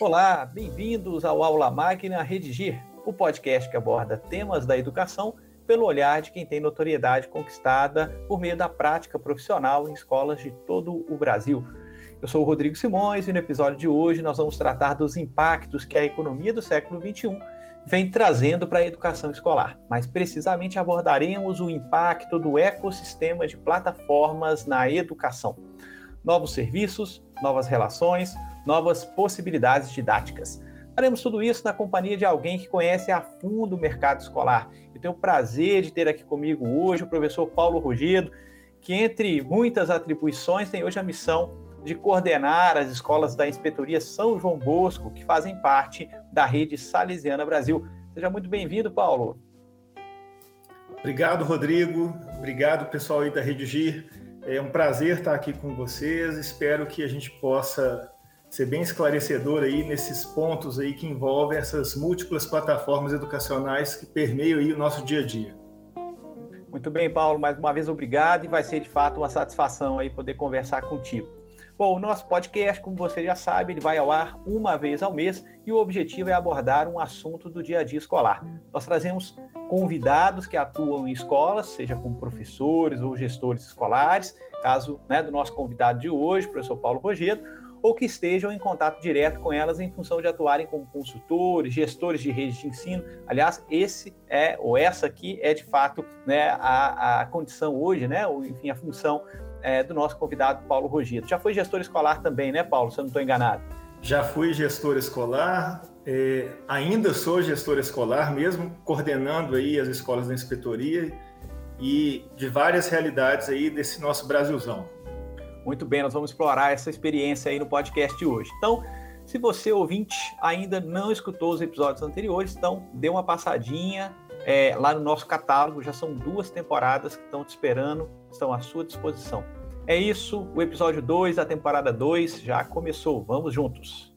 Olá, bem-vindos ao Aula Máquina Redigir, o podcast que aborda temas da educação pelo olhar de quem tem notoriedade conquistada por meio da prática profissional em escolas de todo o Brasil. Eu sou o Rodrigo Simões e no episódio de hoje nós vamos tratar dos impactos que a economia do século XXI vem trazendo para a educação escolar. Mais precisamente abordaremos o impacto do ecossistema de plataformas na educação. Novos serviços, novas relações, novas possibilidades didáticas. Faremos tudo isso na companhia de alguém que conhece a fundo o mercado escolar. Eu tenho o prazer de ter aqui comigo hoje o professor Paulo Rugedo, que, entre muitas atribuições, tem hoje a missão de coordenar as escolas da Inspetoria São João Bosco, que fazem parte da rede Salesiana Brasil. Seja muito bem-vindo, Paulo. Obrigado, Rodrigo. Obrigado, pessoal aí da Rede GIR. É um prazer estar aqui com vocês. Espero que a gente possa ser bem esclarecedor aí nesses pontos aí que envolvem essas múltiplas plataformas educacionais que permeiam aí o nosso dia a dia. Muito bem, Paulo, mais uma vez obrigado e vai ser de fato uma satisfação aí poder conversar contigo. Bom, o nosso podcast, como você já sabe, ele vai ao ar uma vez ao mês e o objetivo é abordar um assunto do dia a dia escolar. Nós trazemos convidados que atuam em escolas, seja como professores ou gestores escolares, caso né, do nosso convidado de hoje, professor Paulo Rogedo, ou que estejam em contato direto com elas em função de atuarem como consultores, gestores de redes de ensino. Aliás, esse é, ou essa aqui é de fato né, a, a condição hoje, né, ou enfim, a função é, do nosso convidado Paulo Rogito. Já foi gestor escolar também, né, Paulo, se eu não estou enganado? Já fui gestor escolar, é, ainda sou gestor escolar, mesmo coordenando aí as escolas da inspetoria e de várias realidades aí desse nosso Brasilzão. Muito bem, nós vamos explorar essa experiência aí no podcast de hoje. Então, se você, ouvinte, ainda não escutou os episódios anteriores, então dê uma passadinha é, lá no nosso catálogo. Já são duas temporadas que estão te esperando, estão à sua disposição. É isso, o episódio 2 da temporada 2 já começou. Vamos juntos!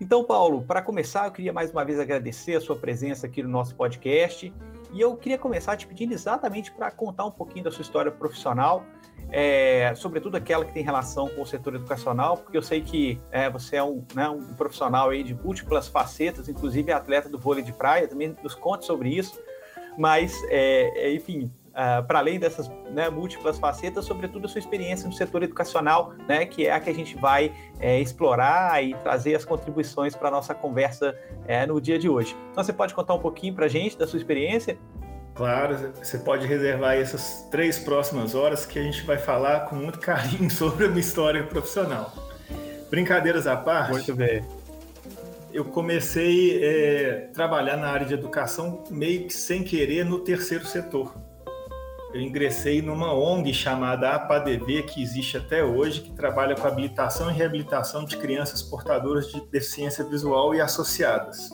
Então, Paulo, para começar, eu queria mais uma vez agradecer a sua presença aqui no nosso podcast e eu queria começar te pedindo exatamente para contar um pouquinho da sua história profissional, é, sobretudo aquela que tem relação com o setor educacional, porque eu sei que é, você é um, né, um, profissional aí de múltiplas facetas, inclusive atleta do vôlei de praia, também nos conte sobre isso. Mas, é, é enfim, Uh, para além dessas né, múltiplas facetas, sobretudo a sua experiência no setor educacional, né, que é a que a gente vai é, explorar e trazer as contribuições para a nossa conversa é, no dia de hoje. Então, você pode contar um pouquinho para a gente da sua experiência? Claro, você pode reservar essas três próximas horas que a gente vai falar com muito carinho sobre a minha história profissional. Brincadeiras à parte. Muito bem. Eu comecei a é, trabalhar na área de educação meio que sem querer no terceiro setor eu ingressei numa ONG chamada APADV, que existe até hoje, que trabalha com habilitação e reabilitação de crianças portadoras de deficiência visual e associadas.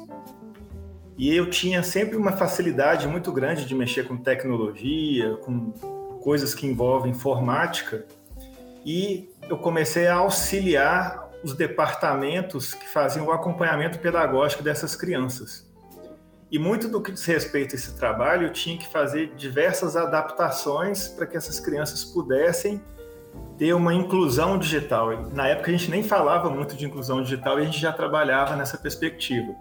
E eu tinha sempre uma facilidade muito grande de mexer com tecnologia, com coisas que envolvem informática, e eu comecei a auxiliar os departamentos que faziam o acompanhamento pedagógico dessas crianças. E muito do que diz respeito a esse trabalho, eu tinha que fazer diversas adaptações para que essas crianças pudessem ter uma inclusão digital. Na época a gente nem falava muito de inclusão digital e a gente já trabalhava nessa perspectiva.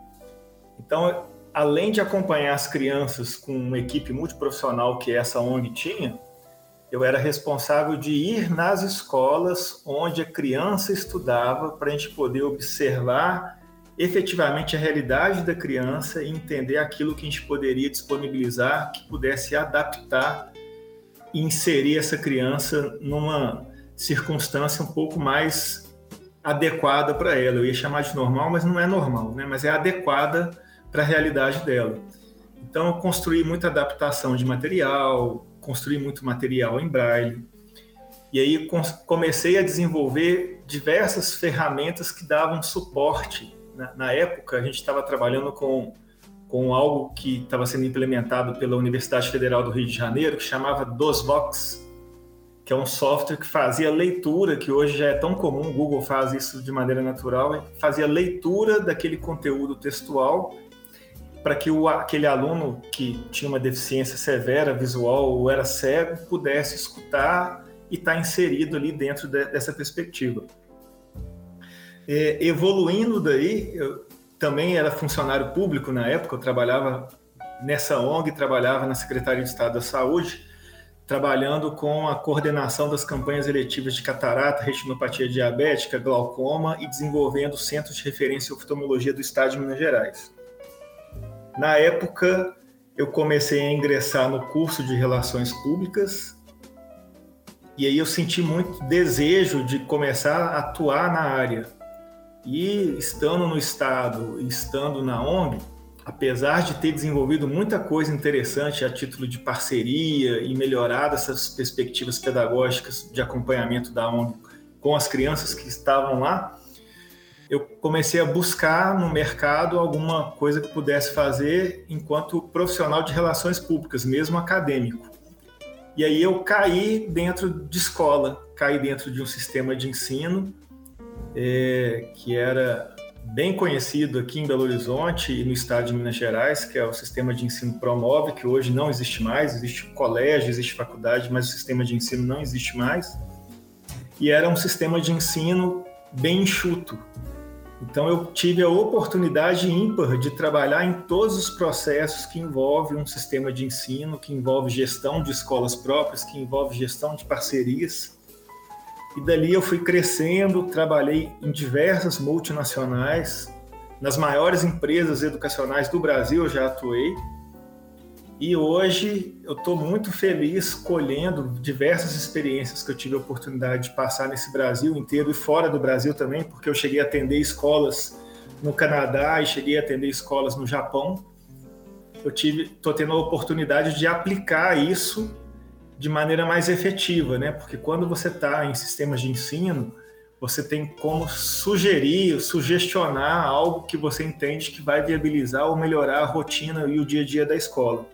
Então, além de acompanhar as crianças com uma equipe multiprofissional que essa ONG tinha, eu era responsável de ir nas escolas onde a criança estudava para a gente poder observar efetivamente a realidade da criança e entender aquilo que a gente poderia disponibilizar que pudesse adaptar e inserir essa criança numa circunstância um pouco mais adequada para ela. Eu ia chamar de normal, mas não é normal, né? mas é adequada para a realidade dela. Então, eu construí muita adaptação de material, construí muito material em braille, e aí comecei a desenvolver diversas ferramentas que davam suporte na, na época, a gente estava trabalhando com, com algo que estava sendo implementado pela Universidade Federal do Rio de Janeiro, que chamava DOSBox, que é um software que fazia leitura, que hoje já é tão comum, o Google faz isso de maneira natural, fazia leitura daquele conteúdo textual para que o, aquele aluno que tinha uma deficiência severa visual ou era cego pudesse escutar e estar tá inserido ali dentro de, dessa perspectiva. É, evoluindo daí, eu também era funcionário público na época, eu trabalhava nessa ONG, trabalhava na Secretaria de Estado da Saúde, trabalhando com a coordenação das campanhas eletivas de catarata, retinopatia diabética, glaucoma e desenvolvendo centros de referência em oftalmologia do Estado de Minas Gerais. Na época, eu comecei a ingressar no curso de Relações Públicas e aí eu senti muito desejo de começar a atuar na área. E estando no Estado estando na ONG, apesar de ter desenvolvido muita coisa interessante a título de parceria e melhorado essas perspectivas pedagógicas de acompanhamento da ONG com as crianças que estavam lá, eu comecei a buscar no mercado alguma coisa que pudesse fazer enquanto profissional de relações públicas, mesmo acadêmico. E aí eu caí dentro de escola, caí dentro de um sistema de ensino é, que era bem conhecido aqui em Belo Horizonte e no estado de Minas Gerais, que é o sistema de ensino Promove, que hoje não existe mais, existe colégio, existe faculdade, mas o sistema de ensino não existe mais. E era um sistema de ensino bem enxuto. Então eu tive a oportunidade ímpar de trabalhar em todos os processos que envolvem um sistema de ensino, que envolve gestão de escolas próprias, que envolve gestão de parcerias e dali eu fui crescendo, trabalhei em diversas multinacionais, nas maiores empresas educacionais do Brasil eu já atuei. E hoje eu estou muito feliz colhendo diversas experiências que eu tive a oportunidade de passar nesse Brasil inteiro e fora do Brasil também, porque eu cheguei a atender escolas no Canadá e cheguei a atender escolas no Japão. Eu tive, estou tendo a oportunidade de aplicar isso de maneira mais efetiva, né? Porque quando você está em sistemas de ensino, você tem como sugerir, sugestionar algo que você entende que vai viabilizar ou melhorar a rotina e o dia a dia da escola.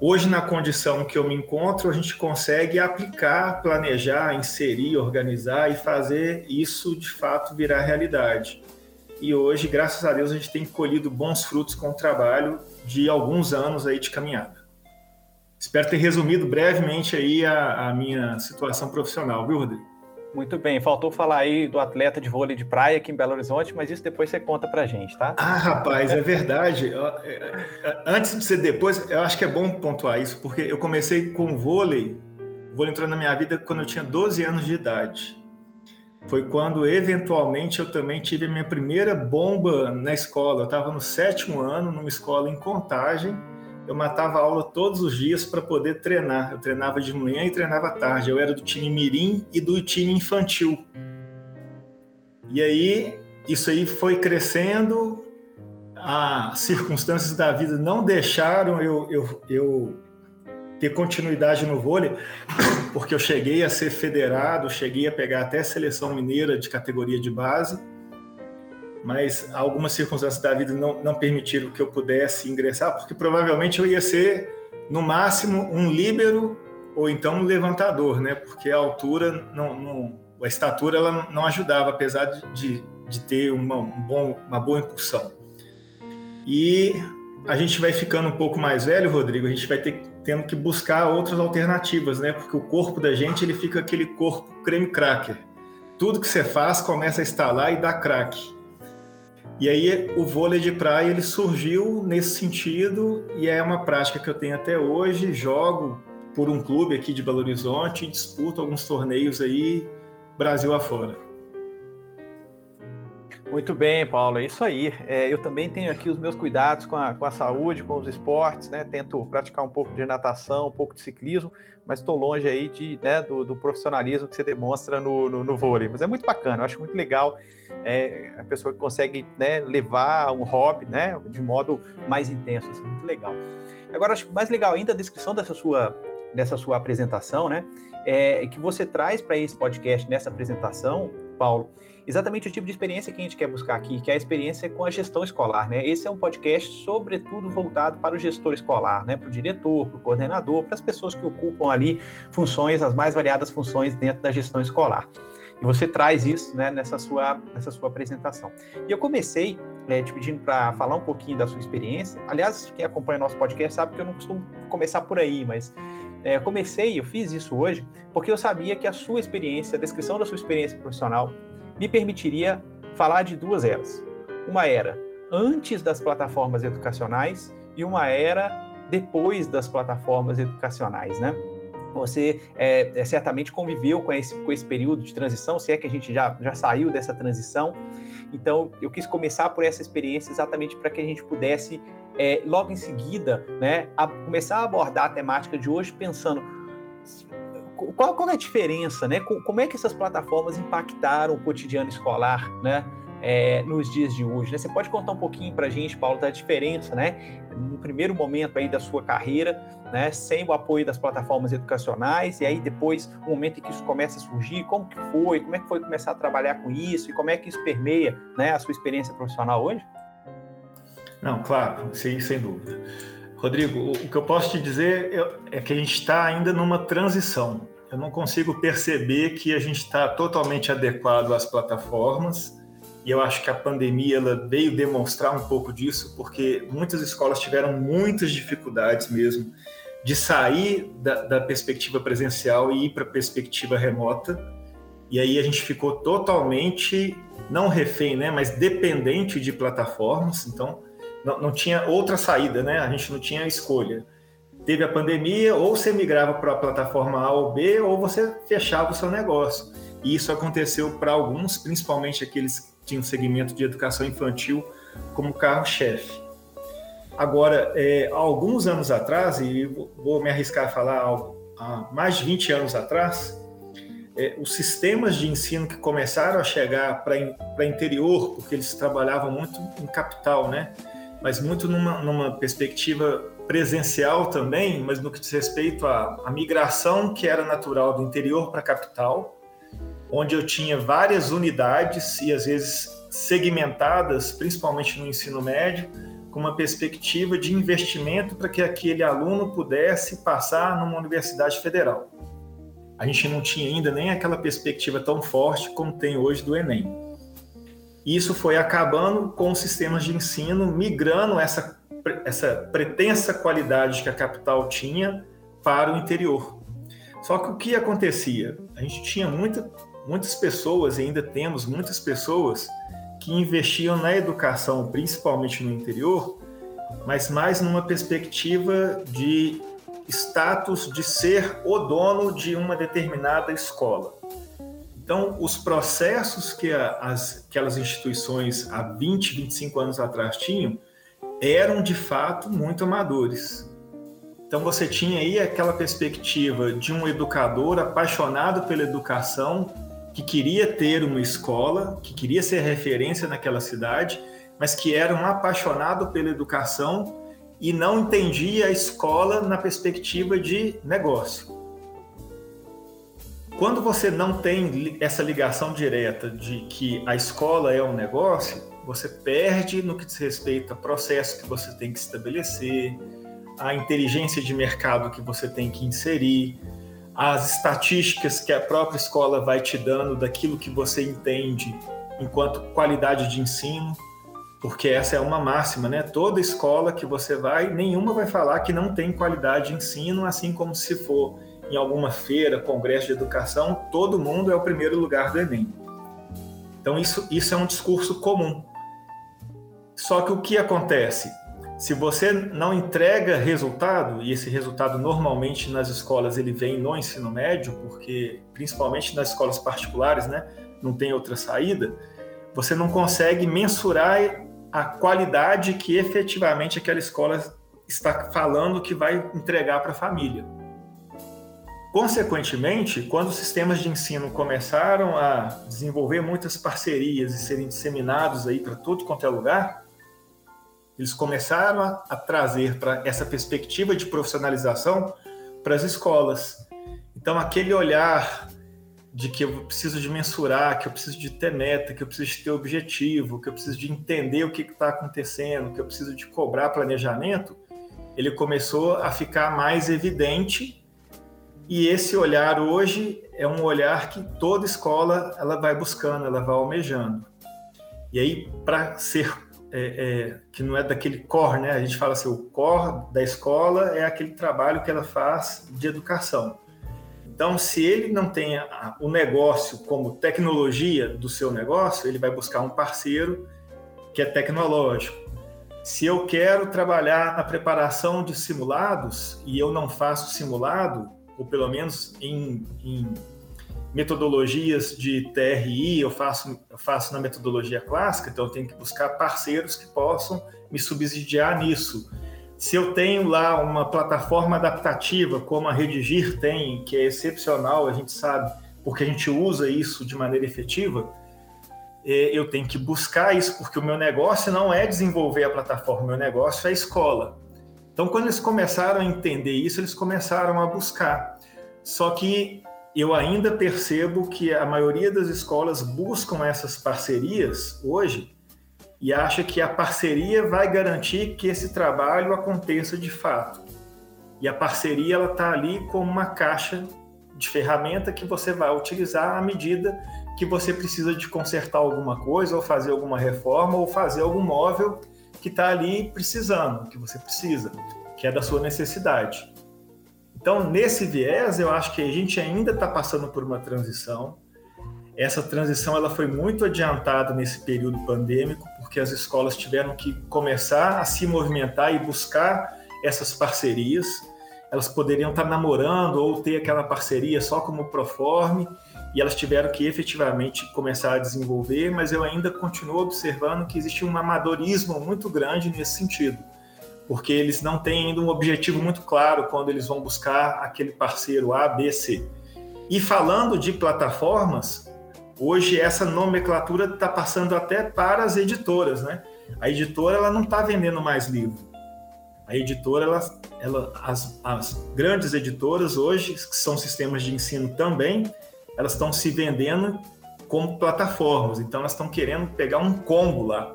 Hoje, na condição que eu me encontro, a gente consegue aplicar, planejar, inserir, organizar e fazer isso de fato virar realidade. E hoje, graças a Deus, a gente tem colhido bons frutos com o trabalho de alguns anos aí de caminhada. Espero ter resumido brevemente aí a, a minha situação profissional, viu, Rodrigo? Muito bem, faltou falar aí do atleta de vôlei de praia aqui em Belo Horizonte, mas isso depois você conta pra gente, tá? Ah, rapaz, é verdade. É, é, antes de ser depois, eu acho que é bom pontuar isso, porque eu comecei com vôlei, o vôlei entrou na minha vida quando eu tinha 12 anos de idade. Foi quando, eventualmente, eu também tive a minha primeira bomba na escola. Eu estava no sétimo ano, numa escola em Contagem, eu matava aula todos os dias para poder treinar. Eu treinava de manhã e treinava à tarde. Eu era do time mirim e do time infantil. E aí, isso aí foi crescendo, as circunstâncias da vida não deixaram eu, eu, eu ter continuidade no vôlei, porque eu cheguei a ser federado, cheguei a pegar até a seleção mineira de categoria de base mas algumas circunstâncias da vida não, não permitiram que eu pudesse ingressar, porque provavelmente eu ia ser, no máximo, um líbero ou então um levantador, né? Porque a altura, não, não a estatura, ela não ajudava, apesar de, de ter uma, um bom, uma boa impulsão. E a gente vai ficando um pouco mais velho, Rodrigo, a gente vai ter tendo que buscar outras alternativas, né? Porque o corpo da gente ele fica aquele corpo creme cracker. Tudo que você faz começa a estalar e dá craque. E aí o vôlei de praia ele surgiu nesse sentido e é uma prática que eu tenho até hoje. Jogo por um clube aqui de Belo Horizonte disputo alguns torneios aí Brasil afora. Muito bem, Paulo, é isso aí. É, eu também tenho aqui os meus cuidados com a, com a saúde, com os esportes, né? Tento praticar um pouco de natação, um pouco de ciclismo, mas estou longe aí de, né, do, do, profissionalismo que você demonstra no, no, no, vôlei. Mas é muito bacana, eu acho muito legal é, a pessoa que consegue né, levar um hobby né, de modo mais intenso, assim, muito legal. Agora, acho mais legal ainda a descrição dessa sua, dessa sua apresentação, né? É, que você traz para esse podcast, nessa apresentação, Paulo, exatamente o tipo de experiência que a gente quer buscar aqui, que é a experiência com a gestão escolar, né? Esse é um podcast sobretudo voltado para o gestor escolar, né? Para o diretor, para o coordenador, para as pessoas que ocupam ali funções, as mais variadas funções dentro da gestão escolar. E você traz isso né, nessa, sua, nessa sua apresentação. E eu comecei é, te pedindo para falar um pouquinho da sua experiência. Aliás, quem acompanha nosso podcast sabe que eu não costumo começar por aí, mas é, comecei, eu fiz isso hoje, porque eu sabia que a sua experiência, a descrição da sua experiência profissional, me permitiria falar de duas eras. Uma era antes das plataformas educacionais e uma era depois das plataformas educacionais, né? Você é, é, certamente conviveu com esse, com esse período de transição, se é que a gente já, já saiu dessa transição. Então, eu quis começar por essa experiência exatamente para que a gente pudesse, é, logo em seguida, né, a, começar a abordar a temática de hoje pensando qual, qual é a diferença, né? Como é que essas plataformas impactaram o cotidiano escolar, né? É, nos dias de hoje. Né? Você pode contar um pouquinho para a gente, Paulo, da diferença, né? No primeiro momento aí da sua carreira, né? Sem o apoio das plataformas educacionais e aí depois o momento em que isso começa a surgir, como que foi, como é que foi começar a trabalhar com isso e como é que isso permeia, né? A sua experiência profissional hoje? Não, claro, sim, sem dúvida. Rodrigo, o que eu posso te dizer é que a gente está ainda numa transição. Eu não consigo perceber que a gente está totalmente adequado às plataformas e eu acho que a pandemia ela veio demonstrar um pouco disso, porque muitas escolas tiveram muitas dificuldades mesmo de sair da, da perspectiva presencial e ir para a perspectiva remota. E aí a gente ficou totalmente, não refém, né, mas dependente de plataformas. Então, não, não tinha outra saída, né? A gente não tinha escolha. Teve a pandemia, ou você migrava para a plataforma A ou B, ou você fechava o seu negócio. E isso aconteceu para alguns, principalmente aqueles que tinham segmento de educação infantil como carro-chefe. Agora, é, alguns anos atrás, e vou me arriscar a falar há mais de 20 anos atrás, é, os sistemas de ensino que começaram a chegar para interior, porque eles trabalhavam muito em capital, né? Mas muito numa, numa perspectiva presencial também, mas no que diz respeito à, à migração que era natural do interior para a capital, onde eu tinha várias unidades e às vezes segmentadas, principalmente no ensino médio, com uma perspectiva de investimento para que aquele aluno pudesse passar numa universidade federal. A gente não tinha ainda nem aquela perspectiva tão forte como tem hoje do Enem. Isso foi acabando com os sistemas de ensino, migrando essa, essa pretensa qualidade que a capital tinha para o interior. Só que o que acontecia? A gente tinha muita, muitas pessoas, e ainda temos muitas pessoas, que investiam na educação, principalmente no interior, mas mais numa perspectiva de status de ser o dono de uma determinada escola. Então, os processos que as, aquelas instituições há 20, 25 anos atrás tinham eram de fato muito amadores. Então, você tinha aí aquela perspectiva de um educador apaixonado pela educação, que queria ter uma escola, que queria ser referência naquela cidade, mas que era um apaixonado pela educação e não entendia a escola na perspectiva de negócio. Quando você não tem essa ligação direta de que a escola é um negócio, você perde no que diz respeito a processo que você tem que estabelecer, a inteligência de mercado que você tem que inserir, as estatísticas que a própria escola vai te dando daquilo que você entende enquanto qualidade de ensino, porque essa é uma máxima, né? Toda escola que você vai, nenhuma vai falar que não tem qualidade de ensino, assim como se for em alguma feira, congresso de educação, todo mundo é o primeiro lugar do Enem. Então, isso, isso é um discurso comum. Só que o que acontece? Se você não entrega resultado, e esse resultado normalmente nas escolas ele vem no ensino médio, porque principalmente nas escolas particulares, né, não tem outra saída, você não consegue mensurar a qualidade que efetivamente aquela escola está falando que vai entregar para a família. Consequentemente, quando os sistemas de ensino começaram a desenvolver muitas parcerias e serem disseminados aí para todo quanto é lugar, eles começaram a, a trazer para essa perspectiva de profissionalização para as escolas. Então, aquele olhar de que eu preciso de mensurar, que eu preciso de ter meta, que eu preciso de ter objetivo, que eu preciso de entender o que está acontecendo, que eu preciso de cobrar planejamento, ele começou a ficar mais evidente e esse olhar hoje é um olhar que toda escola ela vai buscando, ela vai almejando. E aí, para ser é, é, que não é daquele core, né? A gente fala assim, o core da escola é aquele trabalho que ela faz de educação. Então, se ele não tem o negócio como tecnologia do seu negócio, ele vai buscar um parceiro que é tecnológico. Se eu quero trabalhar na preparação de simulados e eu não faço simulado, ou pelo menos em, em metodologias de TRI, eu faço, eu faço na metodologia clássica, então eu tenho que buscar parceiros que possam me subsidiar nisso. Se eu tenho lá uma plataforma adaptativa, como a Redigir tem, que é excepcional, a gente sabe, porque a gente usa isso de maneira efetiva, é, eu tenho que buscar isso, porque o meu negócio não é desenvolver a plataforma, o meu negócio é a escola. Então, quando eles começaram a entender isso, eles começaram a buscar. Só que eu ainda percebo que a maioria das escolas buscam essas parcerias hoje e acha que a parceria vai garantir que esse trabalho aconteça de fato. E a parceria ela está ali como uma caixa de ferramenta que você vai utilizar à medida que você precisa de consertar alguma coisa, ou fazer alguma reforma, ou fazer algum móvel que está ali precisando, que você precisa, que é da sua necessidade. Então, nesse viés, eu acho que a gente ainda está passando por uma transição. Essa transição ela foi muito adiantada nesse período pandêmico, porque as escolas tiveram que começar a se movimentar e buscar essas parcerias. Elas poderiam estar namorando ou ter aquela parceria só como proforme, e elas tiveram que efetivamente começar a desenvolver, mas eu ainda continuo observando que existe um amadorismo muito grande nesse sentido, porque eles não têm ainda um objetivo muito claro quando eles vão buscar aquele parceiro A, B, C. E falando de plataformas, Hoje essa nomenclatura está passando até para as editoras, né? A editora ela não está vendendo mais livro. A editora, ela, ela, as, as grandes editoras hoje, que são sistemas de ensino também, elas estão se vendendo como plataformas. Então elas estão querendo pegar um combo lá.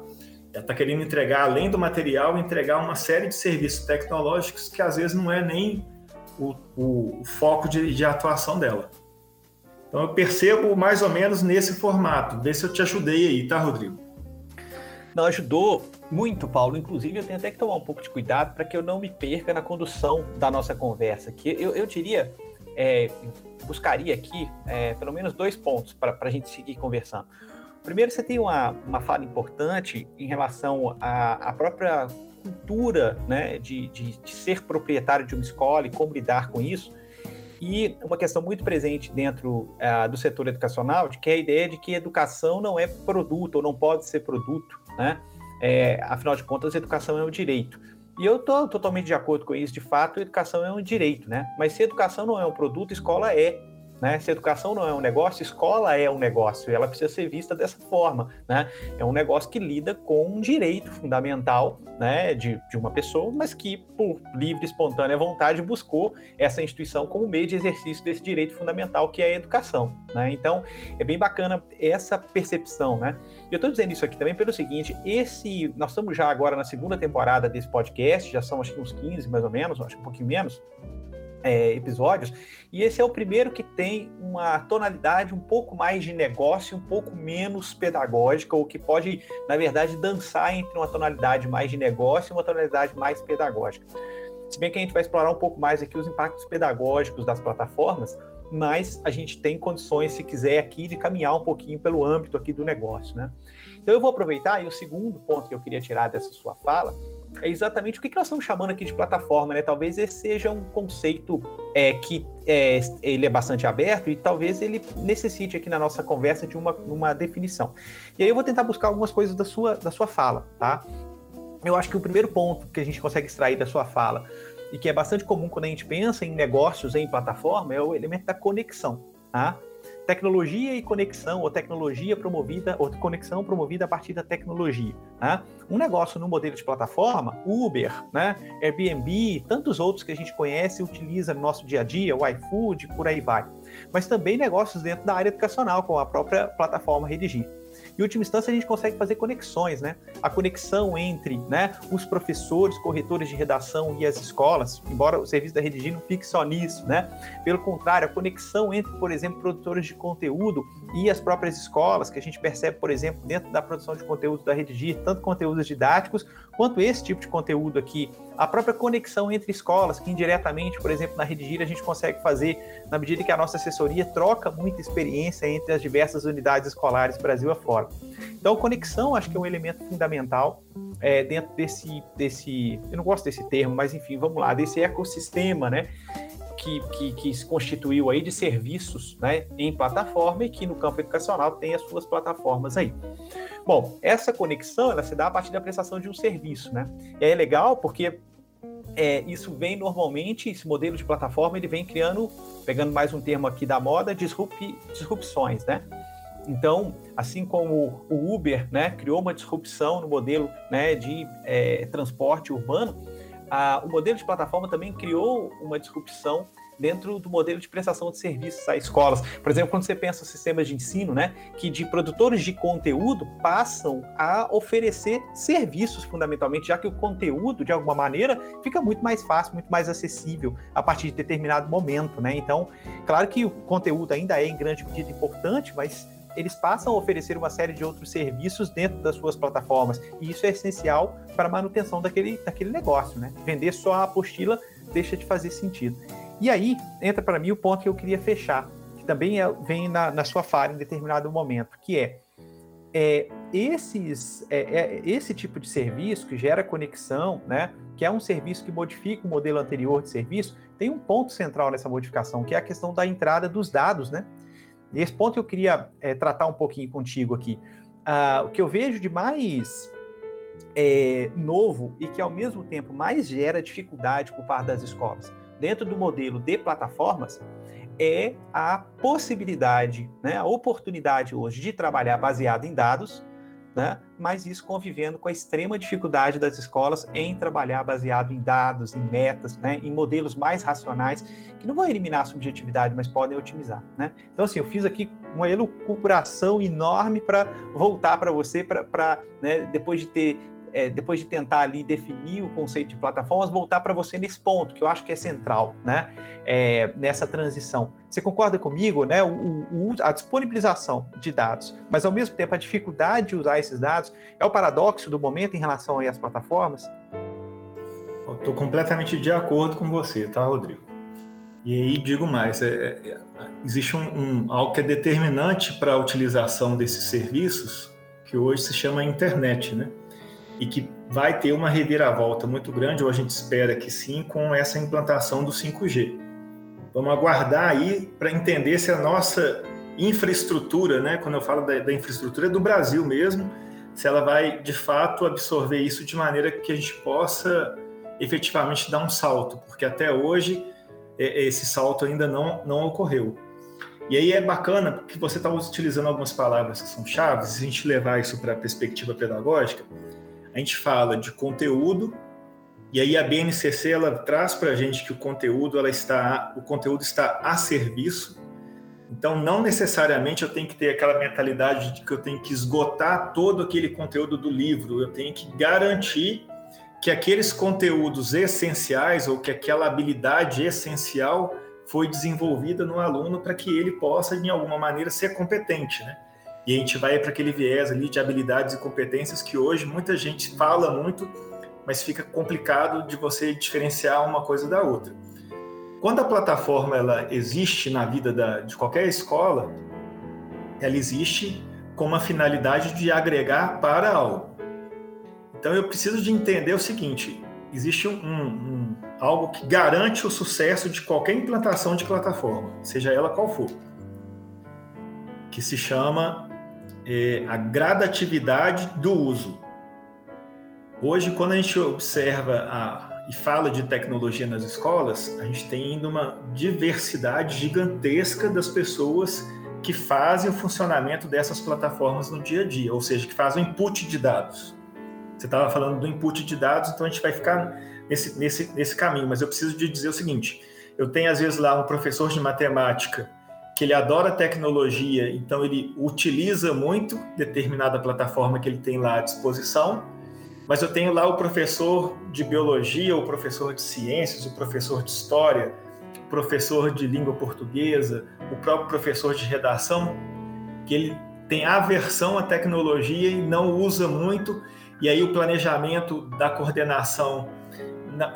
Ela está querendo entregar, além do material, entregar uma série de serviços tecnológicos que às vezes não é nem o, o, o foco de, de atuação dela. Então eu percebo mais ou menos nesse formato. Vê se eu te ajudei aí, tá, Rodrigo? Não, ajudou muito, Paulo. Inclusive, eu tenho até que tomar um pouco de cuidado para que eu não me perca na condução da nossa conversa. Que eu, eu diria, é, buscaria aqui é, pelo menos dois pontos para a gente seguir conversando. Primeiro, você tem uma, uma fala importante em relação à, própria cultura né, de, de, de ser proprietário de uma escola e como lidar com isso. E uma questão muito presente dentro uh, do setor educacional, de que é a ideia de que educação não é produto ou não pode ser produto, né? É, afinal de contas, educação é um direito. E eu estou totalmente de acordo com isso, de fato, educação é um direito, né? Mas se educação não é um produto, escola é. Né? Se educação não é um negócio, escola é um negócio, e ela precisa ser vista dessa forma. Né? É um negócio que lida com um direito fundamental né, de, de uma pessoa, mas que, por livre e espontânea vontade, buscou essa instituição como meio de exercício desse direito fundamental que é a educação. Né? Então, é bem bacana essa percepção. Né? Eu estou dizendo isso aqui também pelo seguinte: esse. Nós estamos já agora na segunda temporada desse podcast, já são acho que uns 15 mais ou menos, acho que um pouquinho menos é, episódios, e esse é o primeiro que tem uma tonalidade um pouco mais de negócio, um pouco menos pedagógica, ou que pode, na verdade, dançar entre uma tonalidade mais de negócio e uma tonalidade mais pedagógica. Se bem que a gente vai explorar um pouco mais aqui os impactos pedagógicos das plataformas, mas a gente tem condições, se quiser, aqui de caminhar um pouquinho pelo âmbito aqui do negócio, né? Então eu vou aproveitar, e o segundo ponto que eu queria tirar dessa sua fala é exatamente o que, nós estamos chamando aqui de plataforma, né? Talvez esse seja um conceito é, que é, ele é bastante aberto e talvez ele necessite aqui na nossa conversa de uma, uma definição. E aí eu vou tentar buscar algumas coisas da sua, da sua fala, tá? Eu acho que o primeiro ponto que a gente consegue extrair da sua fala e que é bastante comum quando a gente pensa em negócios em plataforma é o elemento da conexão, tá? Tecnologia e conexão, ou tecnologia promovida, ou conexão promovida a partir da tecnologia. Né? Um negócio no modelo de plataforma, Uber, né? Airbnb, tantos outros que a gente conhece e utiliza no nosso dia a dia, o iFood, por aí vai. Mas também negócios dentro da área educacional, com a própria plataforma Redigir. Em última instância, a gente consegue fazer conexões, né? A conexão entre né, os professores, corretores de redação e as escolas, embora o serviço da Redigir não fique só nisso, né? Pelo contrário, a conexão entre, por exemplo, produtores de conteúdo e as próprias escolas, que a gente percebe, por exemplo, dentro da produção de conteúdo da Redigir, tanto conteúdos didáticos, quanto esse tipo de conteúdo aqui, a própria conexão entre escolas, que indiretamente, por exemplo, na Redigir a gente consegue fazer na medida que a nossa assessoria troca muita experiência entre as diversas unidades escolares Brasil afora. Então, conexão acho que é um elemento fundamental é, dentro desse, desse, eu não gosto desse termo, mas enfim, vamos lá, desse ecossistema, né? Que, que, que, se constituiu aí de serviços né, em plataforma e que no campo educacional tem as suas plataformas aí. Bom, essa conexão ela se dá a partir da prestação de um serviço, né? E é legal porque é, isso vem normalmente, esse modelo de plataforma, ele vem criando, pegando mais um termo aqui da moda, disrup, disrupções, né? Então, assim como o Uber né, criou uma disrupção no modelo né, de é, transporte urbano, a, o modelo de plataforma também criou uma disrupção dentro do modelo de prestação de serviços a escolas. Por exemplo, quando você pensa em sistemas de ensino, né, que de produtores de conteúdo passam a oferecer serviços fundamentalmente, já que o conteúdo, de alguma maneira, fica muito mais fácil, muito mais acessível a partir de determinado momento, né? Então, claro que o conteúdo ainda é em grande medida importante, mas eles passam a oferecer uma série de outros serviços dentro das suas plataformas. E isso é essencial para a manutenção daquele, daquele negócio, né? Vender só a apostila deixa de fazer sentido. E aí entra para mim o ponto que eu queria fechar, que também é, vem na, na, sua fala em determinado momento, que é, é esses, é, é, esse tipo de serviço que gera conexão, né? Que é um serviço que modifica o modelo anterior de serviço, tem um ponto central nessa modificação, que é a questão da entrada dos dados, né? Nesse ponto eu queria é, tratar um pouquinho contigo aqui. Uh, o que eu vejo de mais é, novo e que ao mesmo tempo mais gera dificuldade por parte das escolas dentro do modelo de plataformas é a possibilidade, né, a oportunidade hoje de trabalhar baseado em dados né? mas isso convivendo com a extrema dificuldade das escolas em trabalhar baseado em dados, em metas, né? em modelos mais racionais, que não vão eliminar a subjetividade, mas podem otimizar. Né? Então, assim, eu fiz aqui uma elucubração enorme para voltar para você, para né, depois de ter é, depois de tentar ali definir o conceito de plataformas, voltar para você nesse ponto, que eu acho que é central, né? É, nessa transição. Você concorda comigo, né? O, o, a disponibilização de dados, mas ao mesmo tempo a dificuldade de usar esses dados é o paradoxo do momento em relação às plataformas? Estou completamente de acordo com você, tá, Rodrigo? E aí digo mais, é, é, existe um, um, algo que é determinante para a utilização desses serviços, que hoje se chama internet, né? E que vai ter uma reviravolta muito grande, ou a gente espera que sim, com essa implantação do 5G. Vamos aguardar aí para entender se a nossa infraestrutura, né, quando eu falo da, da infraestrutura, é do Brasil mesmo, se ela vai de fato absorver isso de maneira que a gente possa efetivamente dar um salto, porque até hoje é, esse salto ainda não, não ocorreu. E aí é bacana porque você está utilizando algumas palavras que são chaves, se a gente levar isso para a perspectiva pedagógica, a gente fala de conteúdo e aí a BNCC ela traz para a gente que o conteúdo ela está o conteúdo está a serviço. Então não necessariamente eu tenho que ter aquela mentalidade de que eu tenho que esgotar todo aquele conteúdo do livro. Eu tenho que garantir que aqueles conteúdos essenciais ou que aquela habilidade essencial foi desenvolvida no aluno para que ele possa de alguma maneira ser competente né e a gente vai para aquele viés ali de habilidades e competências que hoje muita gente fala muito, mas fica complicado de você diferenciar uma coisa da outra. Quando a plataforma ela existe na vida da, de qualquer escola, ela existe com uma finalidade de agregar para algo. Então eu preciso de entender o seguinte: existe um, um, algo que garante o sucesso de qualquer implantação de plataforma, seja ela qual for, que se chama é, a gradatividade do uso. Hoje, quando a gente observa a, e fala de tecnologia nas escolas, a gente tem ainda uma diversidade gigantesca das pessoas que fazem o funcionamento dessas plataformas no dia a dia, ou seja, que fazem o input de dados. Você estava falando do input de dados, então a gente vai ficar nesse, nesse, nesse caminho, mas eu preciso de dizer o seguinte: eu tenho às vezes lá um professor de matemática que ele adora tecnologia, então ele utiliza muito determinada plataforma que ele tem lá à disposição. Mas eu tenho lá o professor de biologia, o professor de ciências, o professor de história, o professor de língua portuguesa, o próprio professor de redação, que ele tem aversão à tecnologia e não usa muito, e aí o planejamento da coordenação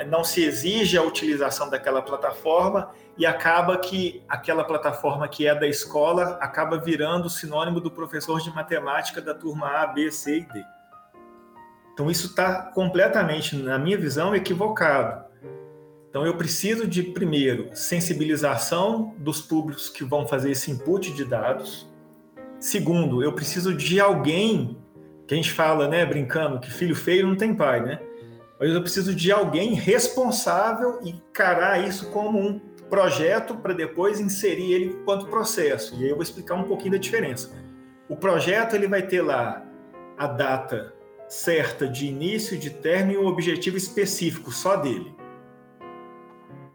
não se exige a utilização daquela plataforma e acaba que aquela plataforma que é da escola acaba virando sinônimo do professor de matemática da turma A, B, C e D. Então isso está completamente, na minha visão, equivocado. Então eu preciso de primeiro sensibilização dos públicos que vão fazer esse input de dados. Segundo, eu preciso de alguém que a gente fala, né, brincando, que filho feio não tem pai, né? Mas eu preciso de alguém responsável e encarar isso como um projeto para depois inserir ele enquanto processo. E aí eu vou explicar um pouquinho da diferença. O projeto ele vai ter lá a data certa de início, de término e um objetivo específico só dele.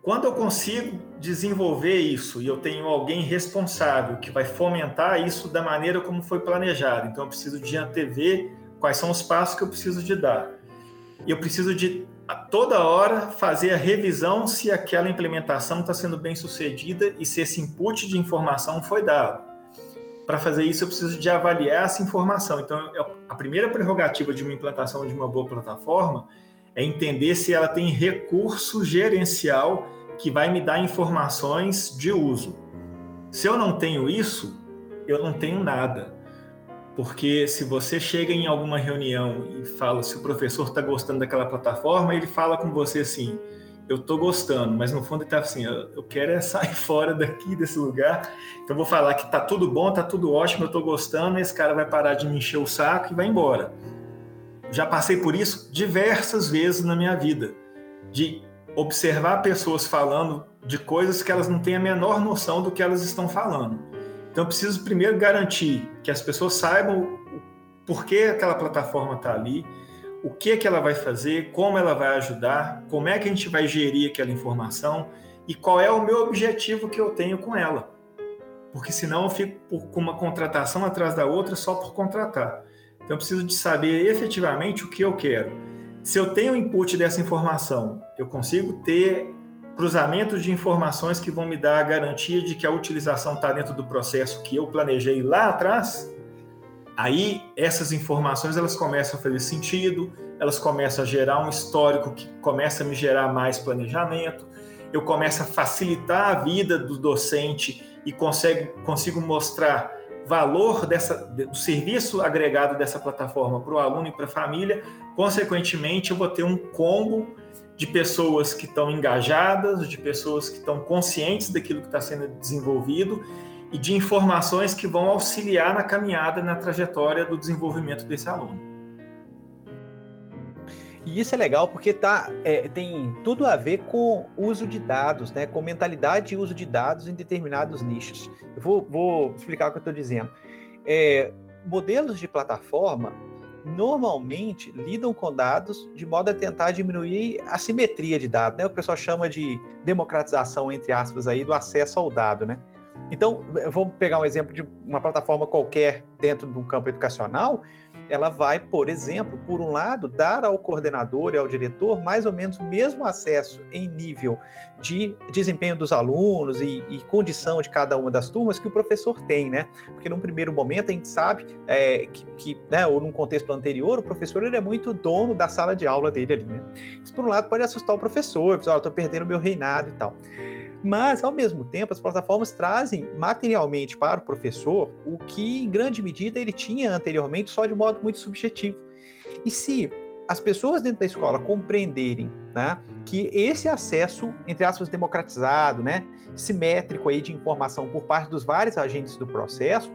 Quando eu consigo desenvolver isso e eu tenho alguém responsável que vai fomentar isso da maneira como foi planejado, então eu preciso de antever quais são os passos que eu preciso de dar. Eu preciso de toda hora fazer a revisão se aquela implementação está sendo bem sucedida e se esse input de informação foi dado. Para fazer isso, eu preciso de avaliar essa informação. Então, a primeira prerrogativa de uma implantação de uma boa plataforma é entender se ela tem recurso gerencial que vai me dar informações de uso. Se eu não tenho isso, eu não tenho nada. Porque se você chega em alguma reunião e fala se o professor está gostando daquela plataforma, ele fala com você assim: eu estou gostando, mas no fundo ele está assim: eu quero é sair fora daqui desse lugar. Então vou falar que está tudo bom, está tudo ótimo, eu estou gostando, esse cara vai parar de me encher o saco e vai embora. Já passei por isso diversas vezes na minha vida, de observar pessoas falando de coisas que elas não têm a menor noção do que elas estão falando. Então, eu preciso primeiro garantir que as pessoas saibam por que aquela plataforma está ali, o que, que ela vai fazer, como ela vai ajudar, como é que a gente vai gerir aquela informação e qual é o meu objetivo que eu tenho com ela. Porque senão eu fico com uma contratação atrás da outra só por contratar. Então, eu preciso de saber efetivamente o que eu quero. Se eu tenho o input dessa informação, eu consigo ter cruzamentos de informações que vão me dar a garantia de que a utilização está dentro do processo que eu planejei lá atrás, aí essas informações elas começam a fazer sentido, elas começam a gerar um histórico que começa a me gerar mais planejamento, eu começo a facilitar a vida do docente e consigo, consigo mostrar valor dessa, do serviço agregado dessa plataforma para o aluno e para a família, consequentemente eu vou ter um combo de pessoas que estão engajadas, de pessoas que estão conscientes daquilo que está sendo desenvolvido e de informações que vão auxiliar na caminhada, na trajetória do desenvolvimento desse aluno. E isso é legal porque tá, é, tem tudo a ver com uso de dados, né? com mentalidade e uso de dados em determinados nichos. Eu vou, vou explicar o que eu estou dizendo. É, modelos de plataforma normalmente lidam com dados de modo a tentar diminuir a simetria de dados, né? O pessoal chama de democratização, entre aspas, aí, do acesso ao dado, né? Então, vamos pegar um exemplo de uma plataforma qualquer dentro de um campo educacional ela vai, por exemplo, por um lado, dar ao coordenador e ao diretor mais ou menos o mesmo acesso em nível de desempenho dos alunos e, e condição de cada uma das turmas que o professor tem, né? Porque num primeiro momento a gente sabe é, que, que né, ou num contexto anterior, o professor ele é muito dono da sala de aula dele ali, né? Isso, por um lado, pode assustar o professor, pessoal, estou perdendo meu reinado e tal. Mas, ao mesmo tempo, as plataformas trazem materialmente para o professor o que, em grande medida, ele tinha anteriormente só de modo muito subjetivo. E se as pessoas dentro da escola compreenderem né, que esse acesso, entre aspas, democratizado, né, simétrico aí de informação por parte dos vários agentes do processo,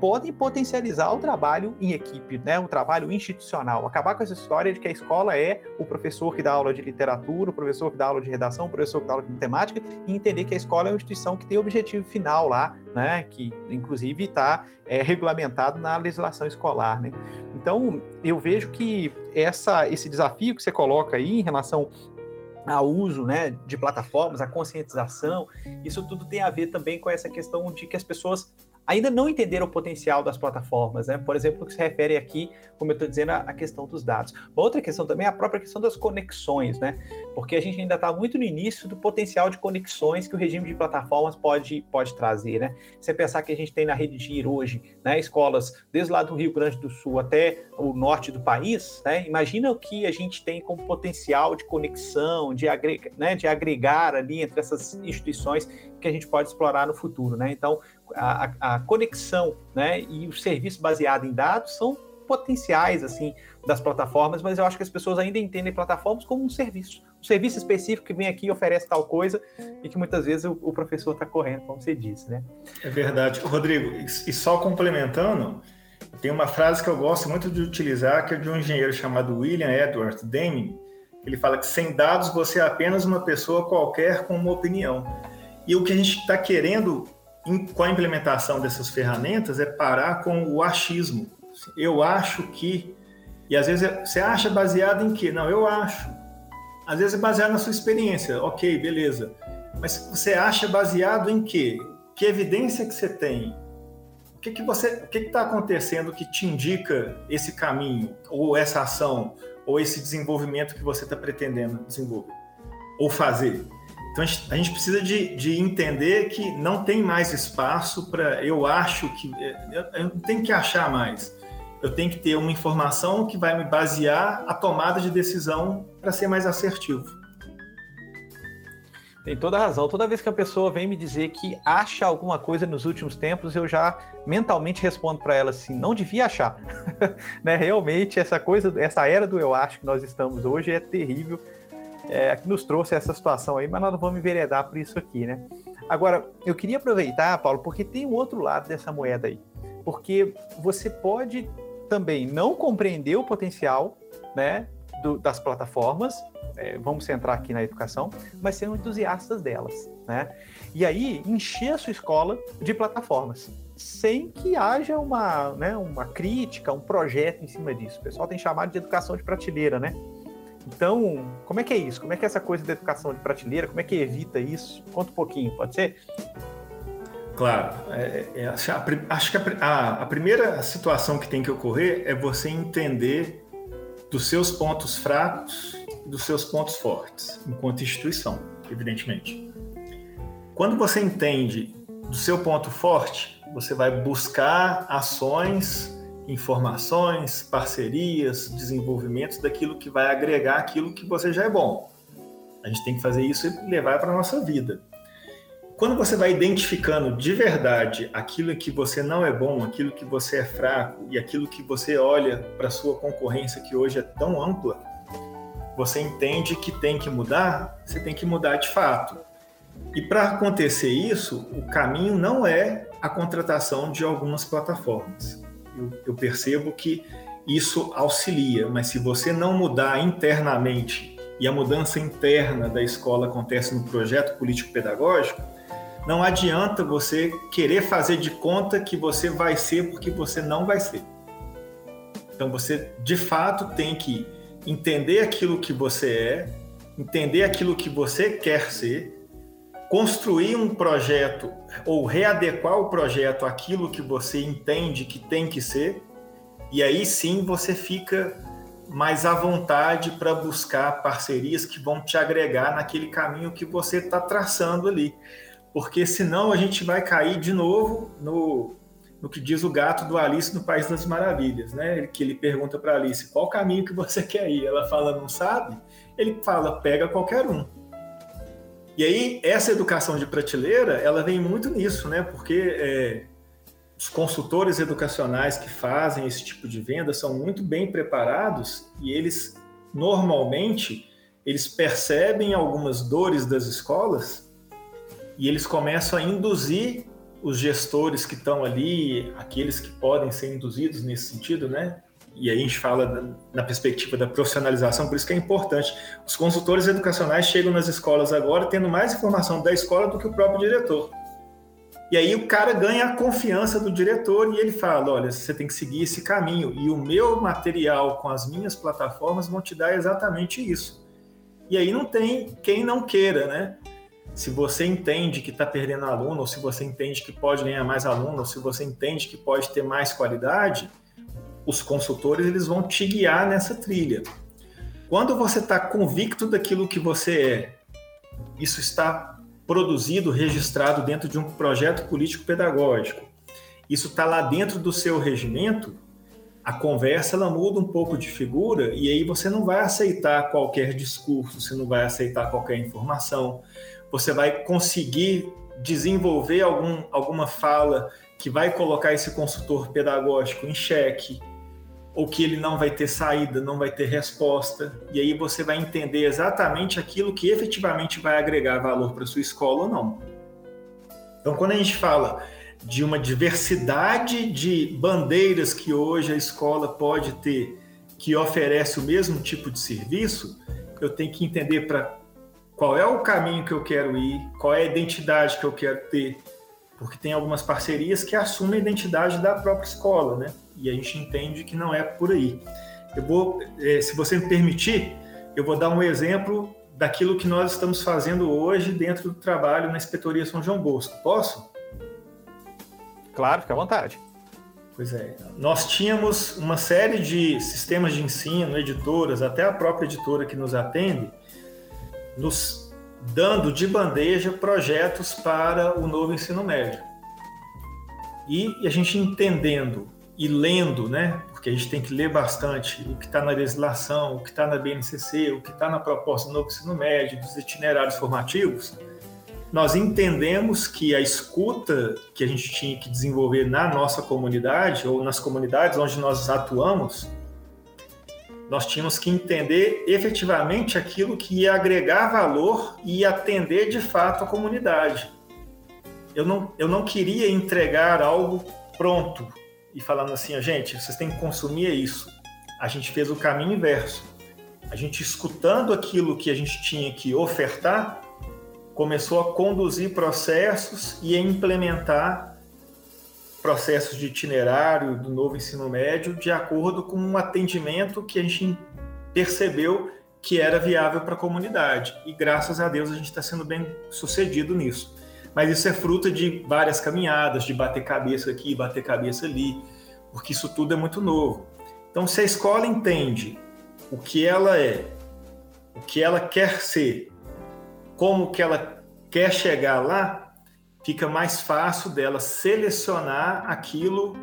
podem potencializar o trabalho em equipe, né, o trabalho institucional. Acabar com essa história de que a escola é o professor que dá aula de literatura, o professor que dá aula de redação, o professor que dá aula de matemática, e entender que a escola é uma instituição que tem objetivo final lá, né, que inclusive está é, regulamentado na legislação escolar. Né? Então, eu vejo que essa, esse desafio que você coloca aí em relação ao uso né, de plataformas, a conscientização, isso tudo tem a ver também com essa questão de que as pessoas ainda não entenderam o potencial das plataformas, né? Por exemplo, que se refere aqui, como eu estou dizendo, a questão dos dados. Uma outra questão também é a própria questão das conexões, né? Porque a gente ainda está muito no início do potencial de conexões que o regime de plataformas pode, pode trazer, né? Você pensar que a gente tem na rede GIR hoje, né, escolas desde lá do Rio Grande do Sul até o norte do país, né? Imagina o que a gente tem como potencial de conexão, de, agregar, né, de agregar ali entre essas instituições que a gente pode explorar no futuro, né? Então, a, a conexão né, e o serviço baseado em dados são potenciais assim das plataformas, mas eu acho que as pessoas ainda entendem plataformas como um serviço, um serviço específico que vem aqui e oferece tal coisa e que muitas vezes o, o professor está correndo, como você disse, né? É verdade, Rodrigo. E só complementando, tem uma frase que eu gosto muito de utilizar que é de um engenheiro chamado William Edward Deming. Ele fala que sem dados você é apenas uma pessoa qualquer com uma opinião. E o que a gente está querendo com a implementação dessas ferramentas é parar com o achismo. Eu acho que. E às vezes você acha baseado em quê? Não, eu acho. Às vezes é baseado na sua experiência. Ok, beleza. Mas você acha baseado em quê? Que evidência que você tem? O que, que você, o que está acontecendo que te indica esse caminho, ou essa ação, ou esse desenvolvimento que você está pretendendo desenvolver ou fazer? Então a gente, precisa de, de, entender que não tem mais espaço para. Eu acho que. Eu, eu não tenho que achar mais. Eu tenho que ter uma informação que vai me basear a tomada de decisão para ser mais assertivo. Tem toda a razão. Toda vez que a pessoa vem me dizer que acha alguma coisa nos últimos tempos, eu já mentalmente respondo para ela assim: não devia achar. né? Realmente, essa coisa, essa era do eu acho que nós estamos hoje é terrível é, que nos trouxe essa situação aí, mas nós não vamos enveredar por isso aqui, né? Agora, eu queria aproveitar, Paulo, porque tem um outro lado dessa moeda aí. Porque você pode também não compreender o potencial né, do, das plataformas, é, vamos centrar aqui na educação, mas ser um entusiasta delas. Né? E aí, encher a sua escola de plataformas, sem que haja uma, né, uma crítica, um projeto em cima disso. O pessoal tem chamado de educação de prateleira, né? Então, como é que é isso? Como é que é essa coisa da educação de prateleira? Como é que evita isso? Conta um pouquinho, pode ser? Claro. É, é, acho que a, a, a, primeira situação que tem que ocorrer é você entender dos seus pontos fracos e dos seus pontos fortes, enquanto instituição, evidentemente. Quando você entende do seu ponto forte, você vai buscar ações informações, parcerias, desenvolvimentos daquilo que vai agregar aquilo que você já é bom. A gente tem que fazer isso e levar para a nossa vida. Quando você vai identificando de verdade aquilo que você não é bom, aquilo que você é fraco e aquilo que você olha para sua concorrência que hoje é tão ampla, você entende que tem que mudar, você tem que mudar de fato. E para acontecer isso, o caminho não é a contratação de algumas plataformas eu, eu percebo que isso auxilia, mas se você não mudar internamente e a mudança interna da escola acontece no projeto político-pedagógico, não adianta você querer fazer de conta que você vai ser porque você não vai ser. Então você de fato tem que entender aquilo que você é, entender aquilo que você quer ser construir um projeto ou readequar o projeto àquilo que você entende que tem que ser, e aí sim você fica mais à vontade para buscar parcerias que vão te agregar naquele caminho que você está traçando ali. Porque senão a gente vai cair de novo no, no que diz o gato do Alice no País das Maravilhas, né? Que ele pergunta para Alice qual caminho que você quer ir. Ela fala, não sabe? Ele fala, pega qualquer um. E aí, essa educação de prateleira, ela vem muito nisso, né? Porque é, os consultores educacionais que fazem esse tipo de venda são muito bem preparados e eles, normalmente, eles percebem algumas dores das escolas e eles começam a induzir os gestores que estão ali, aqueles que podem ser induzidos nesse sentido, né? E aí a gente fala na perspectiva da profissionalização, por isso que é importante. Os consultores educacionais chegam nas escolas agora tendo mais informação da escola do que o próprio diretor. E aí o cara ganha a confiança do diretor e ele fala: olha, você tem que seguir esse caminho. E o meu material com as minhas plataformas vão te dar exatamente isso. E aí não tem quem não queira, né? Se você entende que está perdendo aluno, ou se você entende que pode ganhar mais aluno, ou se você entende que pode ter mais qualidade, os consultores eles vão te guiar nessa trilha. Quando você está convicto daquilo que você é, isso está produzido, registrado dentro de um projeto político-pedagógico, isso está lá dentro do seu regimento, a conversa ela muda um pouco de figura e aí você não vai aceitar qualquer discurso, você não vai aceitar qualquer informação, você vai conseguir desenvolver algum, alguma fala que vai colocar esse consultor pedagógico em xeque, ou que ele não vai ter saída, não vai ter resposta, e aí você vai entender exatamente aquilo que efetivamente vai agregar valor para sua escola ou não. Então, quando a gente fala de uma diversidade de bandeiras que hoje a escola pode ter, que oferece o mesmo tipo de serviço, eu tenho que entender para qual é o caminho que eu quero ir, qual é a identidade que eu quero ter, porque tem algumas parcerias que assumem a identidade da própria escola, né? E a gente entende que não é por aí. Eu vou, eh, se você me permitir, eu vou dar um exemplo daquilo que nós estamos fazendo hoje dentro do trabalho na Inspetoria São João Bosco. Posso? Claro, fica à vontade. Pois é. Nós tínhamos uma série de sistemas de ensino, editoras, até a própria editora que nos atende, nos dando de bandeja projetos para o novo ensino médio. E a gente entendendo e lendo, né? Porque a gente tem que ler bastante o que está na legislação, o que está na BNCC, o que está na proposta do novo ensino médio, dos itinerários formativos. Nós entendemos que a escuta que a gente tinha que desenvolver na nossa comunidade ou nas comunidades onde nós atuamos nós tínhamos que entender efetivamente aquilo que ia agregar valor e atender de fato a comunidade. Eu não, eu não queria entregar algo pronto e falando assim, gente, vocês têm que consumir isso. A gente fez o caminho inverso. A gente escutando aquilo que a gente tinha que ofertar, começou a conduzir processos e a implementar processos de itinerário do novo ensino médio de acordo com um atendimento que a gente percebeu que era viável para a comunidade. E graças a Deus a gente está sendo bem sucedido nisso. Mas isso é fruto de várias caminhadas, de bater cabeça aqui, bater cabeça ali, porque isso tudo é muito novo. Então, se a escola entende o que ela é, o que ela quer ser, como que ela quer chegar lá, fica mais fácil dela selecionar aquilo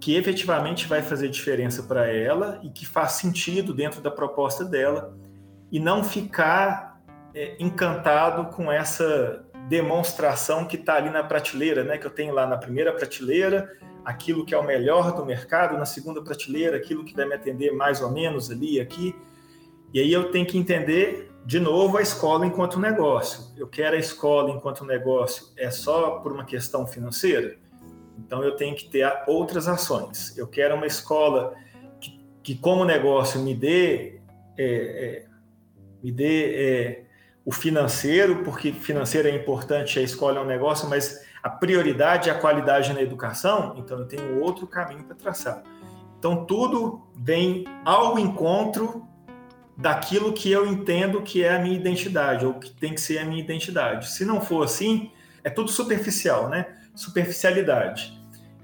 que efetivamente vai fazer diferença para ela e que faz sentido dentro da proposta dela e não ficar é, encantado com essa demonstração que está ali na prateleira, né? Que eu tenho lá na primeira prateleira aquilo que é o melhor do mercado, na segunda prateleira aquilo que vai me atender mais ou menos ali aqui. E aí eu tenho que entender de novo, a escola enquanto negócio. Eu quero a escola enquanto negócio é só por uma questão financeira? Então, eu tenho que ter outras ações. Eu quero uma escola que, que como negócio, me dê, é, é, me dê é, o financeiro, porque financeiro é importante, a escola é um negócio, mas a prioridade é a qualidade na educação, então eu tenho outro caminho para traçar. Então, tudo vem ao encontro daquilo que eu entendo que é a minha identidade, ou que tem que ser a minha identidade. Se não for assim, é tudo superficial, né? Superficialidade.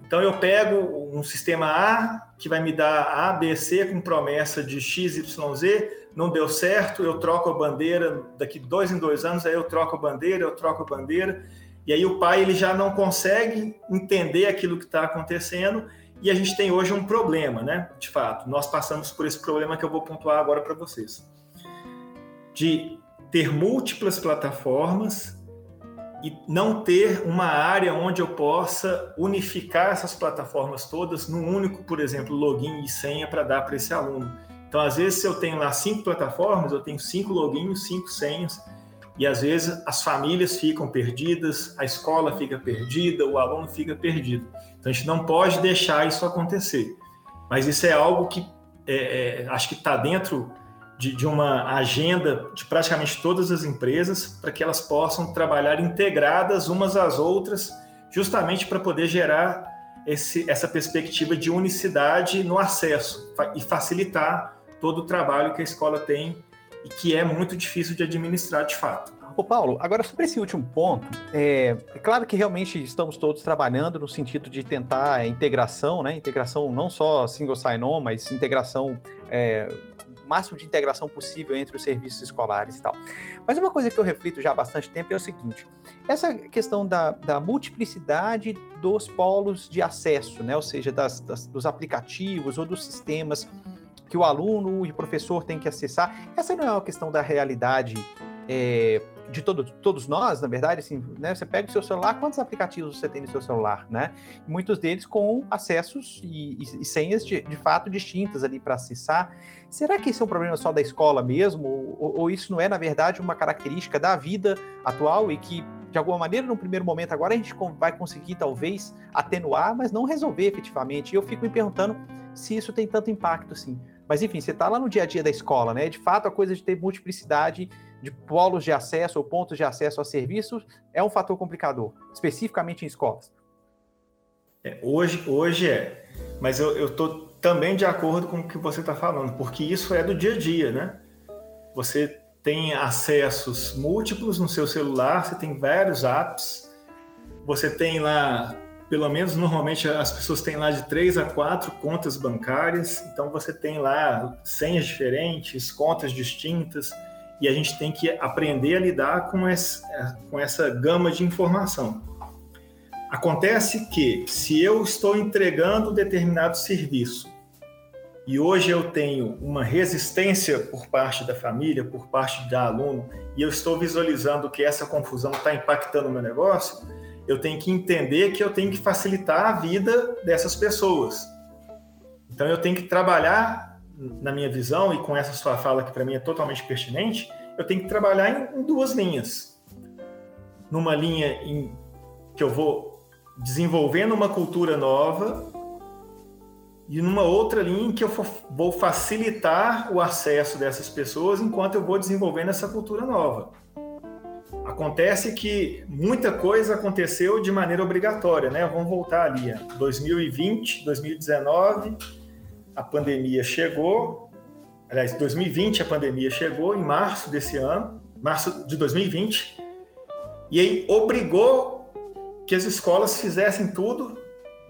Então eu pego um sistema A que vai me dar A, B, C com promessa de X, Y, Z, não deu certo, eu troco a bandeira, daqui dois em dois anos, aí eu troco a bandeira, eu troco a bandeira, e aí o pai ele já não consegue entender aquilo que está acontecendo e a gente tem hoje um problema, né? De fato, nós passamos por esse problema que eu vou pontuar agora para vocês. De ter múltiplas plataformas e não ter uma área onde eu possa unificar essas plataformas todas num único, por exemplo, login e senha para dar para esse aluno. Então, às vezes, se eu tenho lá cinco plataformas, eu tenho cinco logins, cinco senhas, e às vezes as famílias ficam perdidas, a escola fica perdida, o aluno fica perdido. Então a gente não pode deixar isso acontecer. Mas isso é algo que é, é, acho que está dentro de, de, uma agenda de praticamente todas as empresas para que elas possam trabalhar integradas umas às outras, justamente para poder gerar esse, essa perspectiva de unicidade no acesso e facilitar todo o trabalho que a escola tem e que é muito difícil de administrar de fato. Ô Paulo, agora sobre esse último ponto, é, é, claro que realmente estamos todos trabalhando no sentido de tentar a integração, né? Integração não só single sign-on, mas integração é, máximo de integração possível entre os serviços escolares e tal. Mas uma coisa que eu reflito já há bastante tempo é o seguinte: essa questão da, da multiplicidade dos polos de acesso, né? ou seja, das, das, dos aplicativos ou dos sistemas que o aluno e o professor têm que acessar, essa não é uma questão da realidade é, de todo, todos nós, na verdade, assim, né? Você pega o seu celular, quantos aplicativos você tem no seu celular, né? Muitos deles com acessos e, e, e senhas de, de, fato distintas ali para acessar. Será que isso é um problema só da escola mesmo? Ou, ou, isso não é, na verdade, uma característica da vida atual e que, de alguma maneira, no primeiro momento agora a gente vai conseguir talvez atenuar, mas não resolver efetivamente? E eu fico me perguntando se isso tem tanto impacto assim. Mas enfim, você está lá no dia a dia da escola, né? De fato, a coisa de ter multiplicidade de polos de acesso ou pontos de acesso a serviços é um fator complicador, especificamente em escolas. É, hoje, hoje é, mas eu estou também de acordo com o que você está falando, porque isso é do dia a dia, né? Você tem acessos múltiplos no seu celular, você tem vários apps, você tem lá, pelo menos normalmente as pessoas têm lá de três a quatro contas bancárias, então você tem lá senhas diferentes, contas distintas, e a gente tem que aprender a lidar com essa, com essa gama de informação. Acontece que, se eu estou entregando determinado serviço e hoje eu tenho uma resistência por parte da família, por parte da aluno, e eu estou visualizando que essa confusão está impactando o meu negócio, eu tenho que entender que eu tenho que facilitar a vida dessas pessoas. Então eu tenho que trabalhar na minha visão, e com essa sua fala que para mim é totalmente pertinente, eu tenho que trabalhar em, duas linhas. Numa linha em que eu vou desenvolvendo uma cultura nova e numa outra linha em que eu vou facilitar o acesso dessas pessoas enquanto eu vou desenvolvendo essa cultura nova. Acontece que muita coisa aconteceu de maneira obrigatória, né? Vamos voltar ali, 2020, 2019, a pandemia chegou, aliás, 2020 a pandemia chegou, em março desse ano, março de 2020, e aí obrigou que as escolas fizessem tudo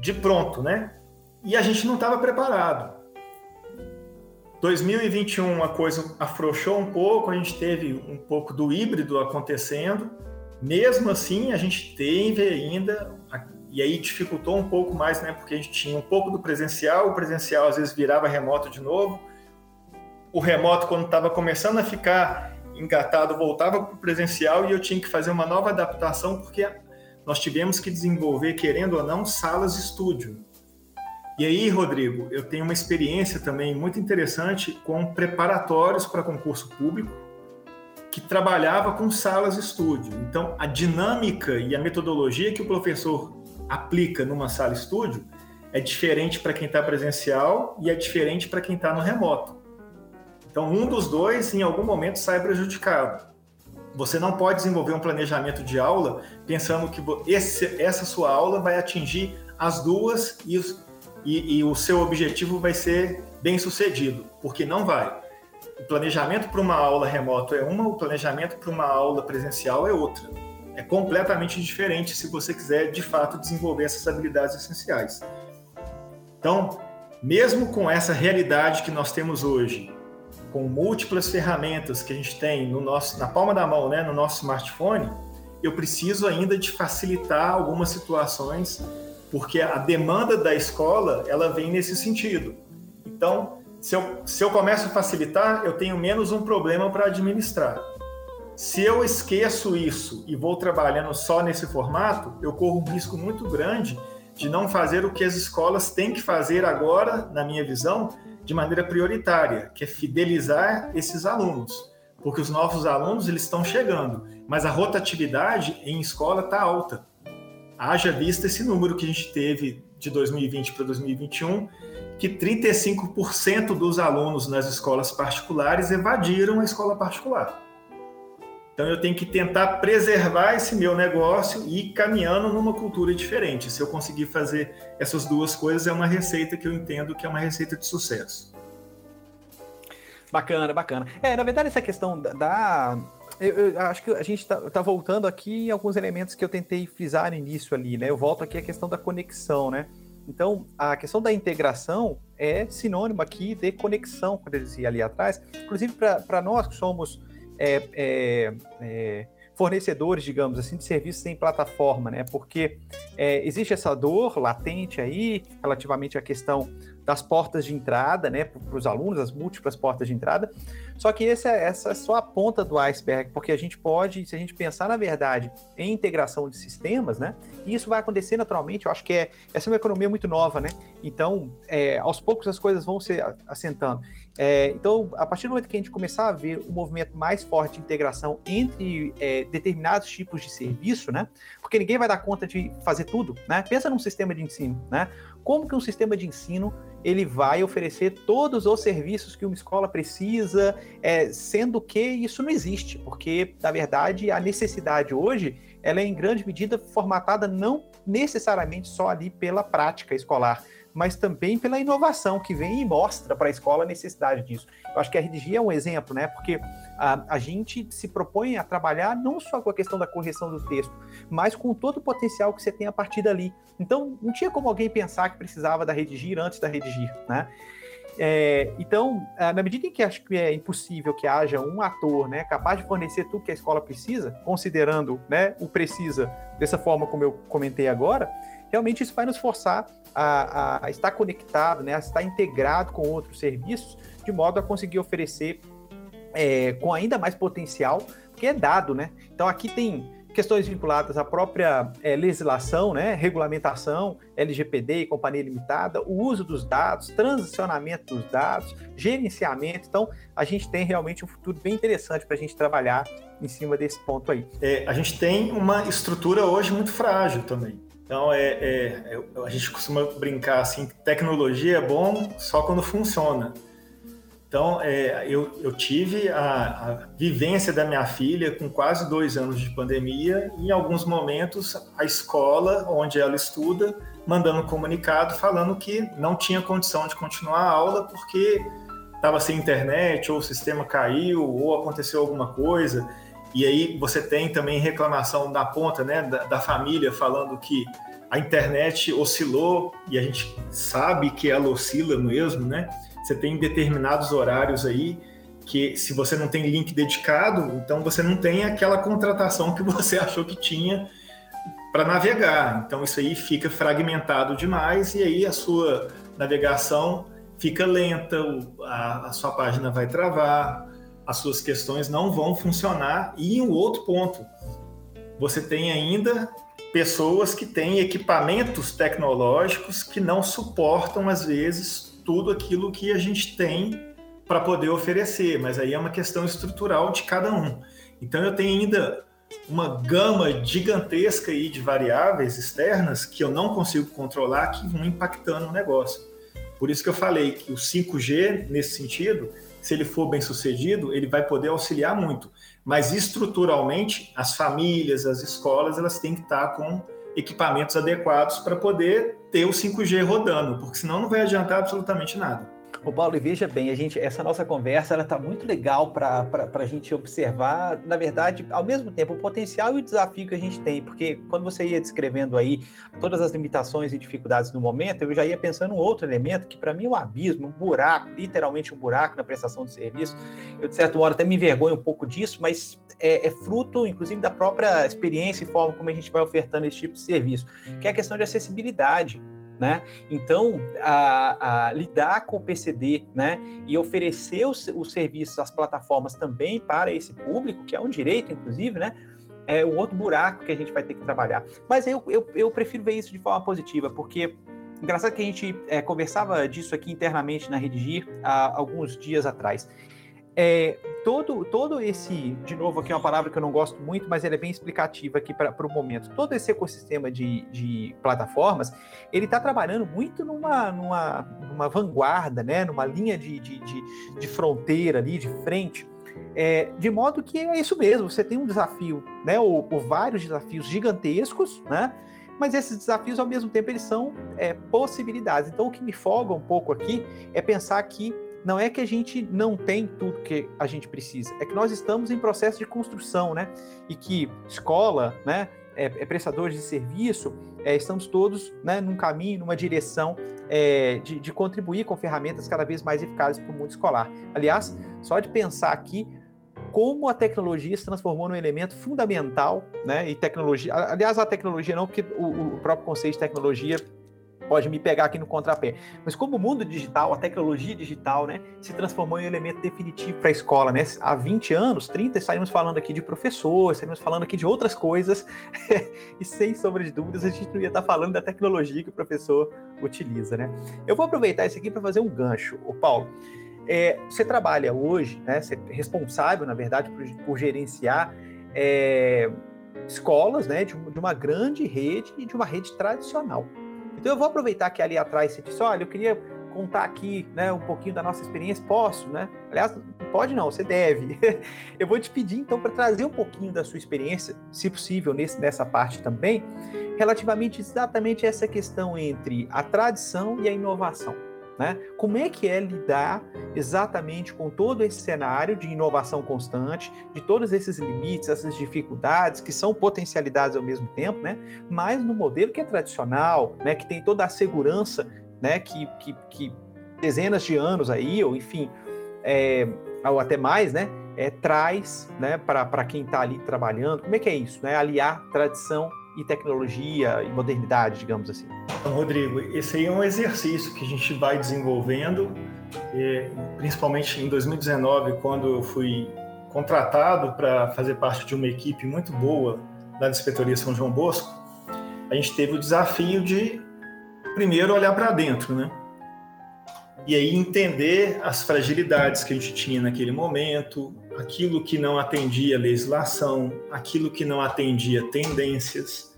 de pronto, né? E a gente não estava preparado. 2021 a coisa afrouxou um pouco, a gente teve um pouco do híbrido acontecendo. Mesmo assim, a gente teve ainda e aí dificultou um pouco mais, né? Porque a gente tinha um pouco do presencial, o presencial às vezes virava remoto de novo. O remoto, quando estava começando a ficar engatado, voltava para o presencial e eu tinha que fazer uma nova adaptação, porque nós tivemos que desenvolver, querendo ou não, salas de estúdio. E aí, Rodrigo, eu tenho uma experiência também muito interessante com preparatórios para concurso público, que trabalhava com salas estúdio. Então, a dinâmica e a metodologia que o professor aplica numa sala estúdio é diferente para quem está presencial e é diferente para quem está no remoto. Então, um dos dois, em algum momento, sai prejudicado. Você não pode desenvolver um planejamento de aula pensando que esse, essa sua aula vai atingir as duas e, e, e o seu objetivo vai ser bem sucedido, porque não vai. O planejamento para uma aula remoto é uma, o planejamento para uma aula presencial é outra é completamente diferente se você quiser de fato desenvolver essas habilidades essenciais. Então, mesmo com essa realidade que nós temos hoje, com múltiplas ferramentas que a gente tem no nosso, na palma da mão, né, no nosso smartphone, eu preciso ainda de facilitar algumas situações, porque a demanda da escola ela vem nesse sentido. Então, se eu, se eu começo a facilitar, eu tenho menos um problema para administrar. Se eu esqueço isso e vou trabalhando só nesse formato, eu corro um risco muito grande de não fazer o que as escolas têm que fazer agora, na minha visão, de maneira prioritária, que é fidelizar esses alunos, porque os novos alunos eles estão chegando, mas a rotatividade em escola está alta. Haja vista esse número que a gente teve de 2020 para 2021, que 35% dos alunos nas escolas particulares evadiram a escola particular. Então eu tenho que tentar preservar esse meu negócio e ir caminhando numa cultura diferente. Se eu conseguir fazer essas duas coisas, é uma receita que eu entendo que é uma receita de sucesso. Bacana, bacana. É, na verdade, essa questão da, eu, eu, acho que a gente está tá voltando aqui em alguns elementos que eu tentei frisar no início ali, né? Eu volto aqui à questão da conexão, né? Então, a questão da integração é sinônimo aqui de conexão, quando eu dizia ali atrás. Inclusive, para nós que somos é, é, é, fornecedores, digamos assim, de serviços em plataforma, né? Porque é, existe essa dor latente aí, relativamente à questão das portas de entrada, né, para os alunos, as múltiplas portas de entrada. Só que essa, essa é só a ponta do iceberg, porque a gente pode, se a gente pensar na verdade em integração de sistemas, né, e isso vai acontecer naturalmente. Eu acho que é essa é uma economia muito nova, né. Então, é, aos poucos as coisas vão se assentando. É, então, a partir do momento que a gente começar a ver um movimento mais forte de integração entre é, determinados tipos de serviço, né? Porque ninguém vai dar conta de fazer tudo, né? Pensa num sistema de ensino, né? Como que um sistema de ensino ele vai oferecer todos os serviços que uma escola precisa, é, sendo que isso não existe, porque na verdade a necessidade hoje ela é em grande medida formatada não necessariamente só ali pela prática escolar, mas também pela inovação que vem e mostra para a escola a necessidade disso. Eu acho que a RDG é um exemplo, né? Porque a, a gente se propõe a trabalhar não só com a questão da correção do texto, mas com todo o potencial que você tem a partir dali. Então, não tinha como alguém pensar que precisava da redigir antes da redigir, né? É, então, é, na medida em que acho que é impossível que haja um ator né, capaz de fornecer tudo que a escola precisa, considerando né, o precisa dessa forma como eu comentei agora, realmente isso vai nos forçar a, a, estar conectado, né, a estar integrado com outros serviços, de modo a conseguir oferecer é, com ainda mais potencial, porque é dado, né? Então aqui tem questões vinculadas à própria é, legislação, né, regulamentação, LGPD e companhia limitada, o uso dos dados, transicionamento dos dados, gerenciamento. Então, a gente tem realmente um futuro bem interessante para a gente trabalhar em cima desse ponto aí. É, a gente tem uma estrutura hoje muito frágil também. Então, é, é, a gente costuma brincar assim, tecnologia é bom só quando funciona. Então, é, eu, eu, tive a, a, vivência da minha filha com quase dois anos de pandemia e, em alguns momentos, a escola onde ela estuda mandando um comunicado falando que não tinha condição de continuar a aula porque estava sem internet, ou o sistema caiu, ou aconteceu alguma coisa. E aí você tem também reclamação da ponta, né, da, da, família falando que a internet oscilou e a gente sabe que ela oscila mesmo, né? Você tem determinados horários aí que se você não tem link dedicado, então você não tem aquela contratação que você achou que tinha para navegar. Então isso aí fica fragmentado demais e aí a sua navegação fica lenta, a, a sua página vai travar, as suas questões não vão funcionar. E um outro ponto, você tem ainda pessoas que têm equipamentos tecnológicos que não suportam, às vezes, tudo aquilo que a gente tem para poder oferecer, mas aí é uma questão estrutural de cada um. Então eu tenho ainda uma gama gigantesca aí de variáveis externas que eu não consigo controlar que vão impactando o negócio. Por isso que eu falei que o 5G, nesse sentido, se ele for bem sucedido, ele vai poder auxiliar muito. Mas estruturalmente, as famílias, as escolas, elas têm que estar com equipamentos adequados para poder ter o 5G rodando, porque senão não vai adiantar absolutamente nada. O Paulo, e veja bem, a gente, essa nossa conversa ela está muito legal para a gente observar, na verdade, ao mesmo tempo, o potencial e o desafio que a gente tem, porque quando você ia descrevendo aí todas as limitações e dificuldades no momento, eu já ia pensando um outro elemento que para mim é um abismo, um buraco, literalmente um buraco na prestação de serviço. Eu, de certa hora, até me envergonho um pouco disso, mas é, é fruto, inclusive, da própria experiência e forma como a gente vai ofertando esse tipo de serviço, que é a questão de acessibilidade. Né? Então, a, a, lidar com o PCD né, e oferecer os, os serviços, as plataformas também para esse público, que é um direito, inclusive, né, é o outro buraco que a gente vai ter que trabalhar. Mas eu, eu, eu prefiro ver isso de forma positiva, porque engraçado que a gente é, conversava disso aqui internamente na Redigir há alguns dias atrás. É, todo, todo esse, de novo, aqui é uma palavra que eu não gosto muito, mas ela é bem explicativa aqui para o momento. Todo esse ecossistema de, de plataformas, ele está trabalhando muito numa, numa, numa vanguarda, né? numa linha de, de, de, de fronteira ali, de frente. É, de modo que é isso mesmo, você tem um desafio, né, ou, ou, vários desafios gigantescos, né, mas esses desafios, ao mesmo tempo, eles são é, possibilidades. Então, o que me folga um pouco aqui é pensar que não é que a gente não tem tudo que a gente precisa, é que nós estamos em processo de construção, né? E que escola, né, é, é prestadores de serviço, é, estamos todos né, num caminho, numa direção é, de, de, contribuir com ferramentas cada vez mais eficazes para o mundo escolar. Aliás, só de pensar aqui como a tecnologia se transformou num elemento fundamental, né? E tecnologia, aliás, a tecnologia não, porque o, o próprio conceito de tecnologia pode me pegar aqui no contrapé. Mas como o mundo digital, a tecnologia digital, né, se transformou em um elemento definitivo para a escola, né? Há 20 anos, 30, saímos falando aqui de professor, saímos falando aqui de outras coisas, e sem sombra de dúvidas, a gente não ia estar falando da tecnologia que o professor utiliza, né? Eu vou aproveitar isso aqui para fazer um gancho, o Paulo. É, você trabalha hoje, né? Você é responsável, na verdade, por, por gerenciar é, escolas, né? De, de uma grande rede e de uma rede tradicional. Então eu vou aproveitar que ali atrás você disse, olha, eu queria contar aqui, né, um pouquinho da nossa experiência, posso, né? Aliás, pode não, você deve. eu vou te pedir então para trazer um pouquinho da sua experiência, se possível, nesse, nessa parte também, relativamente exatamente essa questão entre a tradição e a inovação. Né? Como é que é lidar exatamente com todo esse cenário de inovação constante, de todos esses limites, essas dificuldades que são potencialidades ao mesmo tempo, né? mas no modelo que é tradicional, né? que tem toda a segurança né? que, que, que dezenas de anos aí, ou enfim, é, ou até mais, né? É, traz né, para quem está ali trabalhando. Como é que é isso? Né? Aliar tradição e tecnologia e modernidade, digamos assim. Então, Rodrigo, esse aí é um exercício que a gente vai desenvolvendo, principalmente em 2019, quando eu fui contratado para fazer parte de uma equipe muito boa da Inspetoria São João Bosco, a gente teve o desafio de primeiro olhar para dentro, né? E aí entender as fragilidades que a gente tinha naquele momento, aquilo que não atendia legislação, aquilo que não atendia tendências,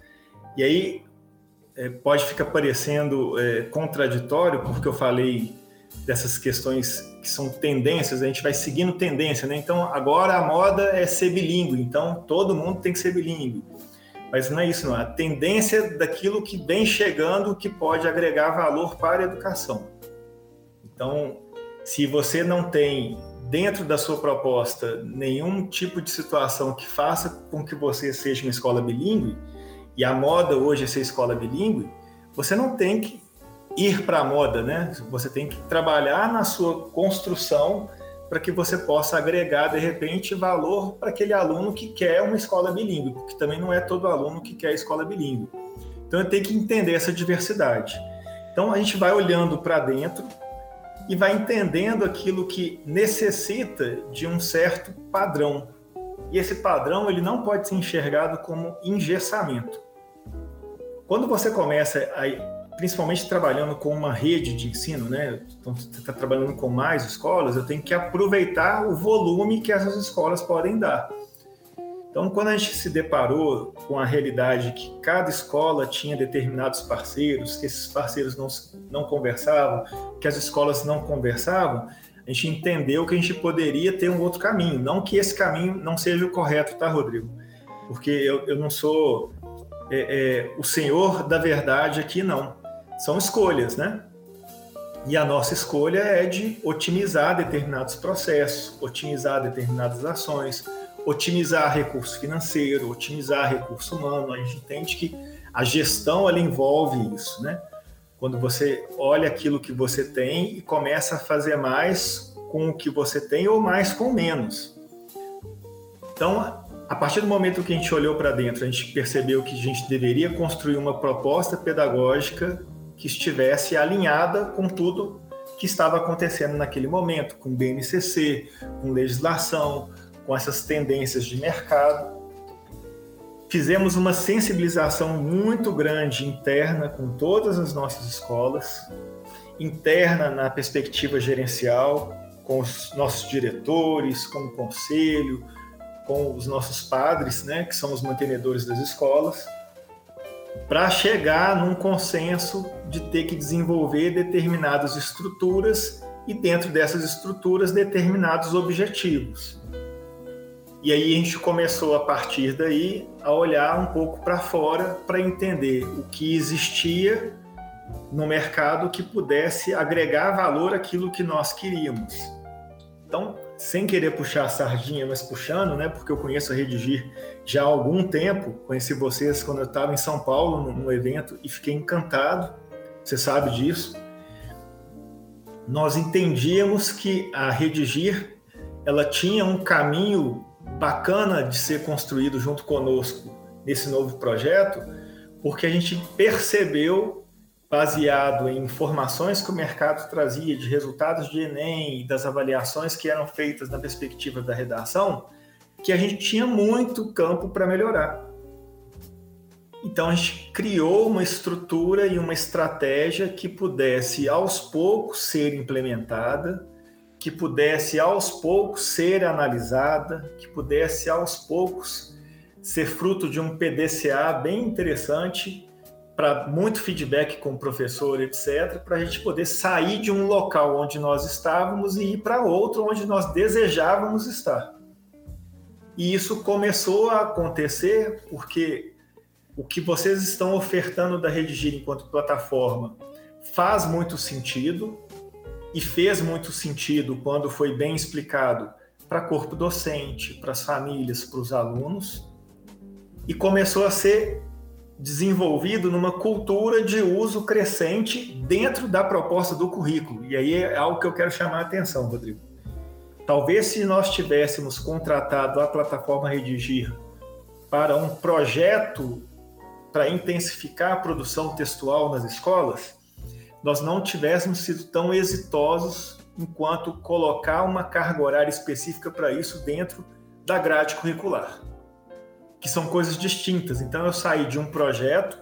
e aí é, pode ficar parecendo é, contraditório, porque eu falei dessas questões que são tendências, a gente vai seguindo tendência, né? Então agora a moda é ser bilíngue, então todo mundo tem que ser bilíngue. Mas não é isso, não. É a tendência daquilo que vem chegando que pode agregar valor para a educação. Então, se você não tem dentro da sua proposta nenhum tipo de situação que faça com que você seja uma escola bilíngue, e a moda hoje é ser escola bilíngue, você não tem que ir para a moda, né? Você tem que trabalhar na sua construção para que você possa agregar de repente valor para aquele aluno que quer uma escola bilíngue, porque também não é todo aluno que quer escola bilíngue. Então tenho que entender essa diversidade. Então a gente vai olhando para dentro e vai entendendo aquilo que necessita de um certo padrão. E esse padrão ele não pode ser enxergado como engessamento. Quando você começa, a, principalmente trabalhando com uma rede de ensino, né? Então, você está trabalhando com mais escolas, eu tenho que aproveitar o volume que essas escolas podem dar. Então, quando a gente se deparou com a realidade que cada escola tinha determinados parceiros, que esses parceiros não, não conversavam, que as escolas não conversavam, a gente entendeu que a gente poderia ter um outro caminho. Não que esse caminho não seja o correto, tá, Rodrigo? Porque eu, eu não sou é, é, o Senhor da verdade aqui não. São escolhas, né? E a nossa escolha é de otimizar determinados processos, otimizar determinadas ações, otimizar recurso financeiro, otimizar recurso humano. A gente entende que a gestão ela envolve isso, né? Quando você olha aquilo que você tem e começa a fazer mais com o que você tem ou mais com menos. Então, a partir do momento que a gente olhou para dentro, a gente percebeu que a gente deveria construir uma proposta pedagógica que estivesse alinhada com tudo que estava acontecendo naquele momento, com BNCC, com legislação, com essas tendências de mercado. Fizemos uma sensibilização muito grande interna com todas as nossas escolas, interna na perspectiva gerencial, com os nossos diretores, com o conselho, com os nossos padres, né, que são os mantenedores das escolas, para chegar num consenso de ter que desenvolver determinadas estruturas e dentro dessas estruturas determinados objetivos. E aí a gente começou a partir daí a olhar um pouco para fora para entender o que existia no mercado que pudesse agregar valor àquilo que nós queríamos. Então, sem querer puxar a sardinha, mas puxando, né? Porque eu conheço a Redigir já há algum tempo. Conheci vocês quando eu estava em São Paulo, no, evento, e fiquei encantado. Você sabe disso. Nós entendíamos que a Redigir ela tinha um caminho bacana de ser construído junto conosco nesse novo projeto, porque a gente percebeu baseado em informações que o mercado trazia de resultados de Enem e das avaliações que eram feitas na perspectiva da redação, que a gente tinha muito campo para melhorar. Então a gente criou uma estrutura e uma estratégia que pudesse aos poucos ser implementada, que pudesse aos poucos ser analisada, que pudesse aos poucos ser fruto de um PDCA bem interessante para muito feedback com o professor, etc., para a gente poder sair de um local onde nós estávamos e ir para outro onde nós desejávamos estar. E isso começou a acontecer porque o que vocês estão ofertando da Redigir enquanto plataforma faz muito sentido e fez muito sentido quando foi bem explicado para corpo docente, para as famílias, para os alunos, e começou a ser desenvolvido numa cultura de uso crescente dentro da proposta do currículo. E aí é algo que eu quero chamar a atenção, Rodrigo. Talvez se nós tivéssemos contratado a plataforma Redigir para um projeto para intensificar a produção textual nas escolas, nós não tivéssemos sido tão exitosos enquanto colocar uma carga horária específica para isso dentro da grade curricular que são coisas distintas. Então eu saí de um projeto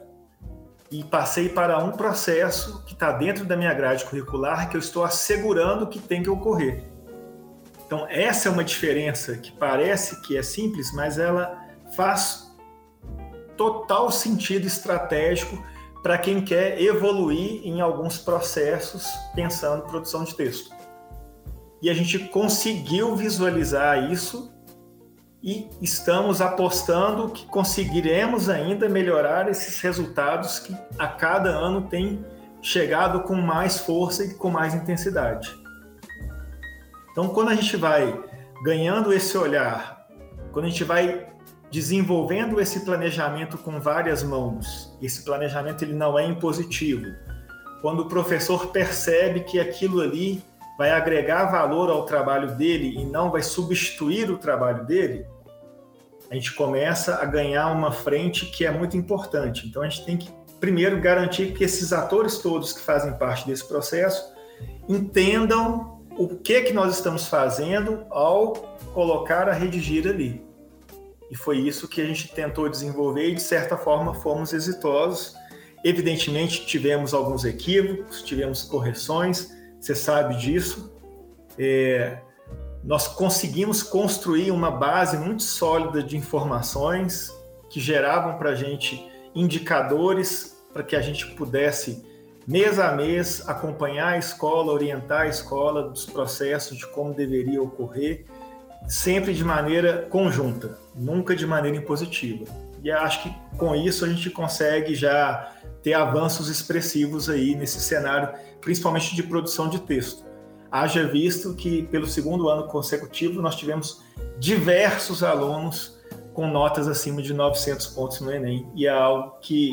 e passei para um processo que está dentro da minha grade curricular que eu estou assegurando que tem que ocorrer. Então essa é uma diferença que parece que é simples, mas ela faz total sentido estratégico para quem quer evoluir em alguns processos pensando em produção de texto. E a gente conseguiu visualizar isso e estamos apostando que conseguiremos ainda melhorar esses resultados que a cada ano têm chegado com mais força e com mais intensidade. Então, quando a gente vai ganhando esse olhar, quando a gente vai desenvolvendo esse planejamento com várias mãos, esse planejamento ele não é impositivo. Quando o professor percebe que aquilo ali vai agregar valor ao trabalho dele e não vai substituir o trabalho dele, a gente começa a ganhar uma frente que é muito importante. Então a gente tem que primeiro garantir que esses atores todos que fazem parte desse processo entendam o que que nós estamos fazendo ao colocar a redigir ali. E foi isso que a gente tentou desenvolver e de certa forma fomos exitosos. Evidentemente tivemos alguns equívocos, tivemos correções, você sabe disso. É, nós conseguimos construir uma base muito sólida de informações que geravam para a gente indicadores para que a gente pudesse, mês a mês, acompanhar a escola, orientar a escola dos processos de como deveria ocorrer, sempre de maneira conjunta, nunca de maneira impositiva. E acho que com isso a gente consegue já ter avanços expressivos aí nesse cenário principalmente de produção de texto. Haja visto que, pelo segundo ano consecutivo, nós tivemos diversos alunos com notas acima de 900 pontos no Enem, e é algo que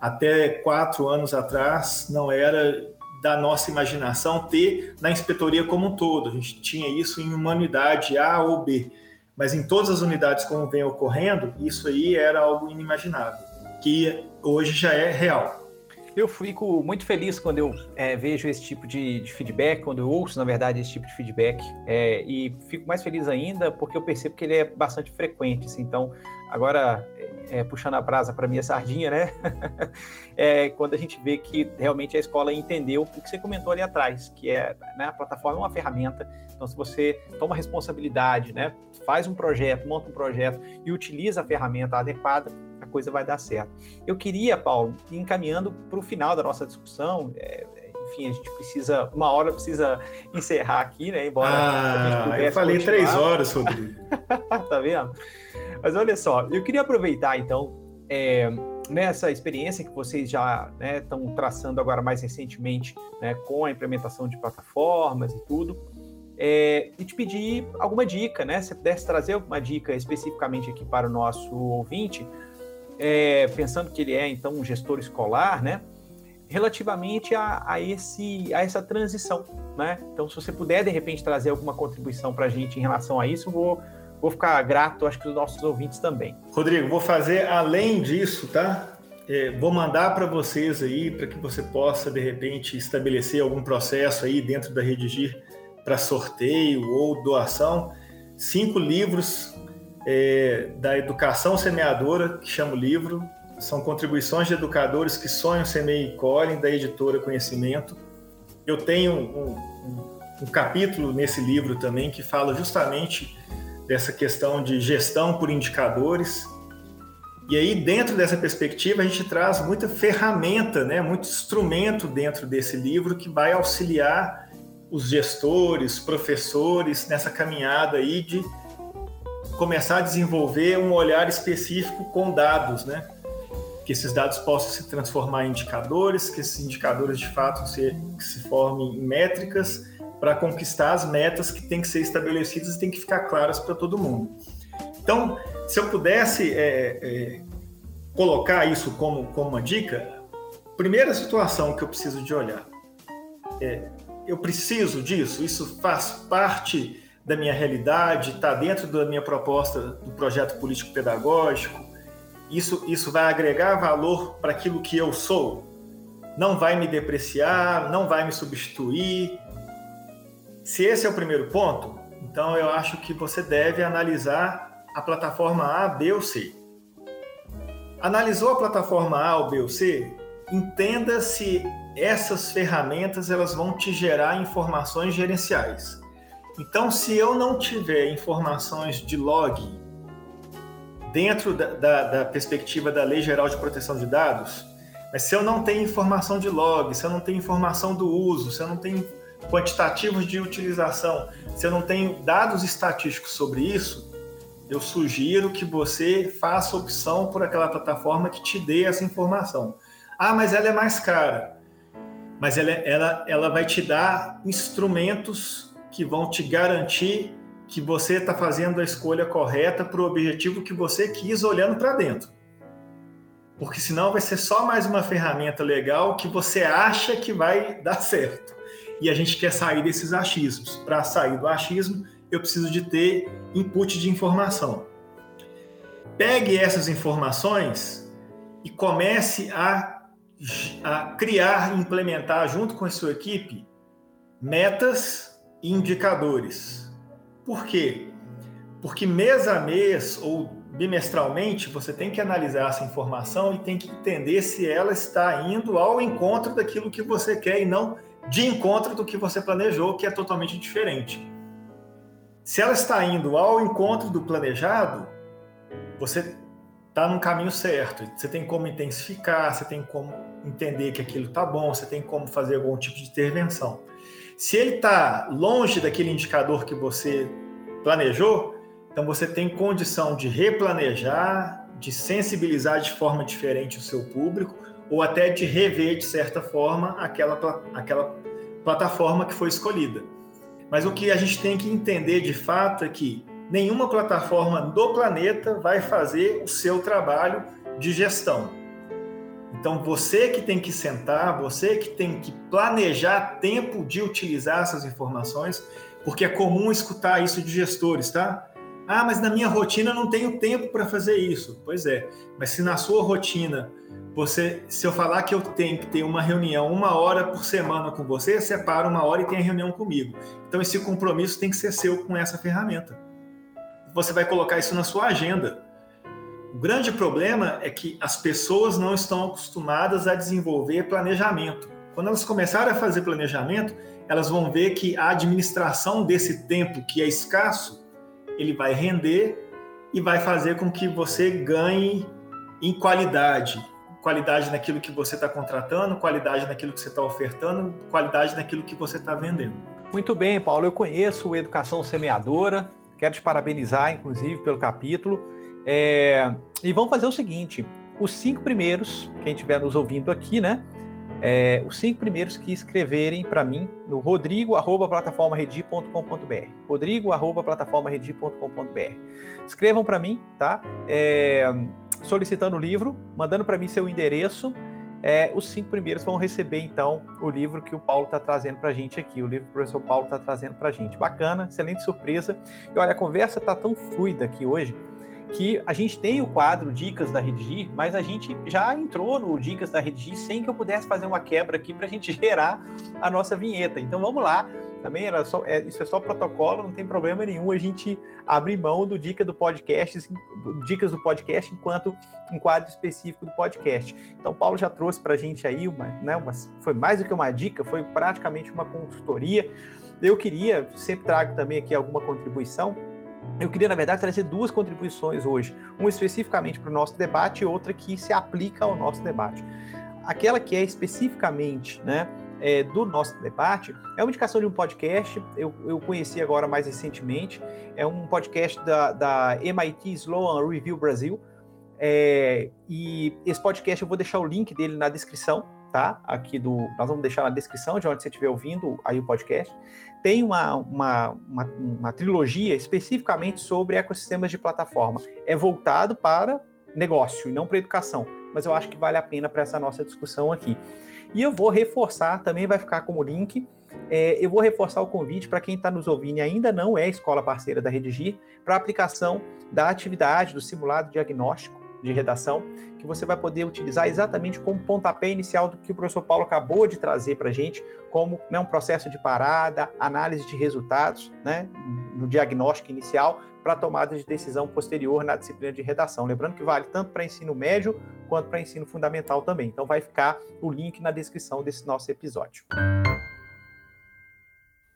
até quatro anos atrás não era da nossa imaginação ter na inspetoria como um todo. A gente tinha isso em uma unidade A ou B, mas em todas as unidades como vem ocorrendo, isso aí era algo inimaginável, que hoje já é real. Eu fico muito feliz quando eu é, vejo esse tipo de, de, feedback, quando eu ouço, na verdade, esse tipo de feedback. É, e fico mais feliz ainda porque eu percebo que ele é bastante frequente. Assim, então, agora, é, puxando a brasa para minha sardinha, né? é, quando a gente vê que realmente a escola entendeu o que você comentou ali atrás, que é né, a plataforma é uma ferramenta. Então, se você toma responsabilidade, né, faz um projeto, monta um projeto e utiliza a ferramenta adequada, a coisa vai dar certo. Eu queria, Paulo, encaminhando para o final da nossa discussão. É, enfim, a gente precisa, uma hora precisa encerrar aqui, né? Embora ah, eu falei continuar. três horas, Rodrigo. tá vendo? Mas olha só, eu queria aproveitar então é, nessa experiência que vocês já estão né, traçando agora mais recentemente né, com a implementação de plataformas e tudo, é, e te pedir alguma dica, né? Se pudesse trazer alguma dica especificamente aqui para o nosso ouvinte, é, pensando que ele é então um gestor escolar, né? Relativamente a, a, esse, a essa transição, né? Então, se você puder de repente trazer alguma contribuição para a gente em relação a isso, vou, vou ficar grato, acho que os nossos ouvintes também. Rodrigo, vou fazer além disso, tá? É, vou mandar para vocês aí para que você possa de repente estabelecer algum processo aí dentro da Redigir para sorteio ou doação, cinco livros é, da educação semeadora, que chama o livro, são contribuições de educadores que sonham, semeiam e colhem, da editora Conhecimento. Eu tenho um, um, um capítulo nesse livro também que fala justamente dessa questão de gestão por indicadores. E aí, dentro dessa perspectiva, a gente traz muita ferramenta, né, muito instrumento dentro desse livro que vai auxiliar os gestores, professores nessa caminhada aí de começar a desenvolver um olhar específico com dados, né? Que esses dados possam se transformar em indicadores, que esses indicadores de fato se, se formem em métricas para conquistar as metas que têm que ser estabelecidas e têm que ficar claras para todo mundo. Então, se eu pudesse é, é, colocar isso como, como uma dica, primeira situação que eu preciso de olhar é eu preciso disso, isso faz parte da minha realidade, está dentro da minha proposta do projeto político pedagógico, isso, isso vai agregar valor para aquilo que eu sou, não vai me depreciar, não vai me substituir. Se esse é o primeiro ponto, então eu acho que você deve analisar a plataforma A, B ou C. Analisou a plataforma A ou B ou C? Entenda se essas ferramentas elas vão te gerar informações gerenciais. Então, se eu não tiver informações de log dentro da, da, da, perspectiva da Lei Geral de Proteção de Dados, mas se eu não tenho informação de log, se eu não tenho informação do uso, se eu não tenho quantitativos de utilização, se eu não tenho dados estatísticos sobre isso, eu sugiro que você faça opção por aquela plataforma que te dê essa informação. Ah, mas ela é mais cara mas ela, ela, ela vai te dar instrumentos que vão te garantir que você está fazendo a escolha correta para o objetivo que você quis olhando para dentro. Porque senão vai ser só mais uma ferramenta legal que você acha que vai dar certo. E a gente quer sair desses achismos. Para sair do achismo, eu preciso de ter input de informação. Pegue essas informações e comece a a criar implementar junto com a sua equipe metas e indicadores. Por quê? Porque mês a mês ou bimestralmente você tem que analisar essa informação e tem que entender se ela está indo ao encontro daquilo que você quer e não de encontro do que você planejou, que é totalmente diferente. Se ela está indo ao encontro do planejado, você está no caminho certo. Você tem como intensificar, você tem como entender que aquilo está bom, você tem como fazer algum tipo de intervenção. Se ele está longe daquele indicador que você planejou, então você tem condição de replanejar, de sensibilizar de forma diferente o seu público, ou até de rever, de certa forma, aquela, aquela plataforma que foi escolhida. Mas o que a gente tem que entender de fato é que nenhuma plataforma do planeta vai fazer o seu trabalho de gestão. Então você que tem que sentar, você que tem que planejar tempo de utilizar essas informações, porque é comum escutar isso de gestores, tá? Ah, mas na minha rotina não tenho tempo para fazer isso. Pois é, mas se na sua rotina você, se eu falar que eu tenho que ter uma reunião uma hora por semana com você, separa uma hora e tem a reunião comigo. Então esse compromisso tem que ser seu com essa ferramenta você vai colocar isso na sua agenda. O grande problema é que as pessoas não estão acostumadas a desenvolver planejamento. Quando elas começarem a fazer planejamento, elas vão ver que a administração desse tempo que é escasso, ele vai render e vai fazer com que você ganhe em qualidade. Qualidade naquilo que você está contratando, qualidade naquilo que você está ofertando, qualidade naquilo que você está vendendo. Muito bem, Paulo. Eu conheço o Educação Semeadora, Quero te parabenizar, inclusive, pelo capítulo. É... E vamos fazer o seguinte: os cinco primeiros, quem estiver nos ouvindo aqui, né? É, os cinco primeiros que escreverem para mim no rodrigo@plataformaredi.com.br. rodrigo@plataformaredi.com.br. Escrevam para mim, tá? É, solicitando o livro, mandando para mim seu endereço. É, os cinco primeiros vão receber então o livro que o Paulo está trazendo para a gente aqui, o livro que o professor Paulo está trazendo para a gente. Bacana, excelente surpresa. E olha, a conversa está tão fluida aqui hoje que a gente tem o quadro Dicas da Redigir, mas a gente já entrou no Dicas da Redigir sem que eu pudesse fazer uma quebra aqui para a gente gerar a nossa vinheta. Então vamos lá. Também era só, é, isso é só protocolo, não tem problema nenhum a gente abrir mão do dica do podcast, dicas do podcast enquanto um quadro específico do podcast. Então, Paulo já trouxe para a gente aí uma, né, uma, foi mais do que uma dica, foi praticamente uma consultoria. Eu queria, sempre trago também aqui alguma contribuição, eu queria, na verdade, trazer duas contribuições hoje. Uma especificamente para o nosso debate e outra que se aplica ao nosso debate. Aquela que é especificamente né, é, do nosso debate é uma indicação de um podcast, eu, eu conheci agora mais recentemente, é um podcast da, da MIT Sloan Review Brasil, é, e esse podcast eu vou deixar o link dele na descrição, tá? Aqui do. Nós vamos deixar na descrição de onde você estiver ouvindo aí o podcast tem uma, uma, uma, uma trilogia especificamente sobre ecossistemas de plataforma. É voltado para negócio e não para educação, mas eu acho que vale a pena para essa nossa discussão aqui. E eu vou reforçar, também vai ficar como link, é, eu vou reforçar o convite para quem está nos ouvindo e ainda não é escola parceira da Redigir, para aplicação da atividade do simulado diagnóstico de redação, que você vai poder utilizar exatamente como pontapé inicial do que o professor Paulo acabou de trazer para a gente, como né, um processo de parada, análise de resultados, né, no diagnóstico inicial, para tomada de decisão posterior na disciplina de redação. Lembrando que vale tanto para ensino médio quanto para ensino fundamental também. Então vai ficar o link na descrição desse nosso episódio.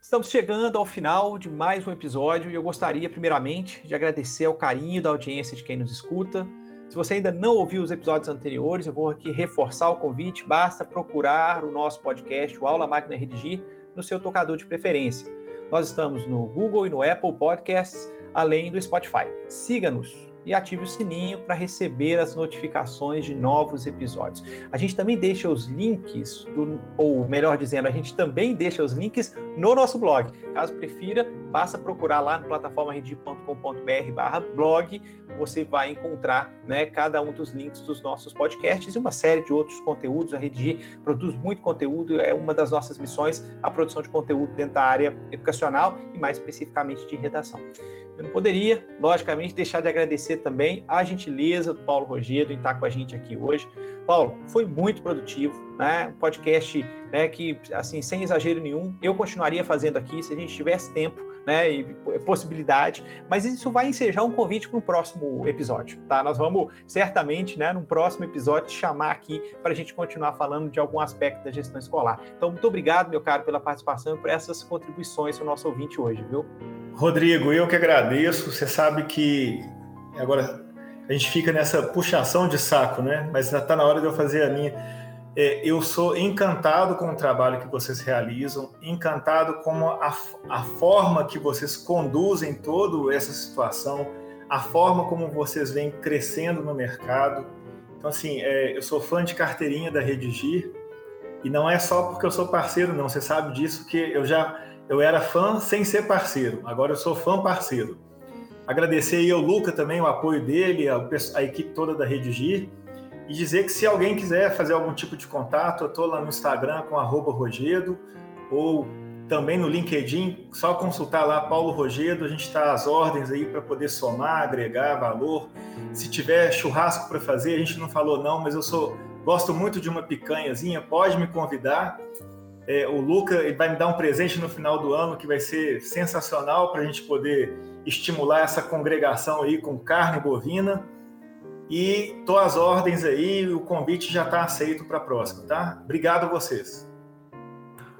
Estamos chegando ao final de mais um episódio e eu gostaria, primeiramente, de agradecer ao carinho da audiência de quem nos escuta, se você ainda não ouviu os episódios anteriores, eu vou aqui reforçar o convite. Basta procurar o nosso podcast, o Aula Máquina Redigir, no seu tocador de preferência. Nós estamos no Google e no Apple Podcasts, além do Spotify. Siga-nos e ative o sininho para receber as notificações de novos episódios. A gente também deixa os links, do, ou melhor dizendo, a gente também deixa os links no nosso blog. Caso prefira, basta procurar lá no plataformaredi.com.br barra blog, você vai encontrar né, cada um dos links dos nossos podcasts e uma série de outros conteúdos. A Redigir produz muito conteúdo, é uma das nossas missões, a produção de conteúdo dentro da área educacional e mais especificamente de redação. Eu não poderia, logicamente, deixar de agradecer também a gentileza do Paulo Rogério em estar com a gente aqui hoje. Paulo, foi muito produtivo, né? Um podcast né, que, assim, sem exagero nenhum, eu continuaria fazendo aqui se a gente tivesse tempo né, e possibilidade, mas isso vai ensejar um convite para um próximo episódio, tá? Nós vamos certamente, né, num próximo episódio, chamar aqui para a gente continuar falando de algum aspecto da gestão escolar. Então, muito obrigado, meu caro, pela participação e por essas contribuições para o nosso ouvinte hoje, viu? Rodrigo, eu que agradeço. Você sabe que agora a gente fica nessa puxação de saco, né? Mas está na hora de eu fazer a minha. É, eu sou encantado com o trabalho que vocês realizam, encantado com a, a forma que vocês conduzem toda essa situação, a forma como vocês vêm crescendo no mercado. Então, assim, é, eu sou fã de carteirinha da Redigir, e não é só porque eu sou parceiro, não. Você sabe disso, que eu já eu era fã sem ser parceiro, agora eu sou fã parceiro. Agradecer aí ao Luca também, o apoio dele, a, a equipe toda da Redigir, e dizer que se alguém quiser fazer algum tipo de contato, eu estou lá no Instagram com arroba Rogedo, ou também no LinkedIn, só consultar lá Paulo Rogedo, a gente está às ordens aí para poder somar, agregar valor. Se tiver churrasco para fazer, a gente não falou não, mas eu sou gosto muito de uma picanhazinha, pode me convidar. É, o Luca ele vai me dar um presente no final do ano que vai ser sensacional para a gente poder estimular essa congregação aí com carne bovina. E tô às ordens aí, o convite já está aceito para a próxima, tá? Obrigado a vocês.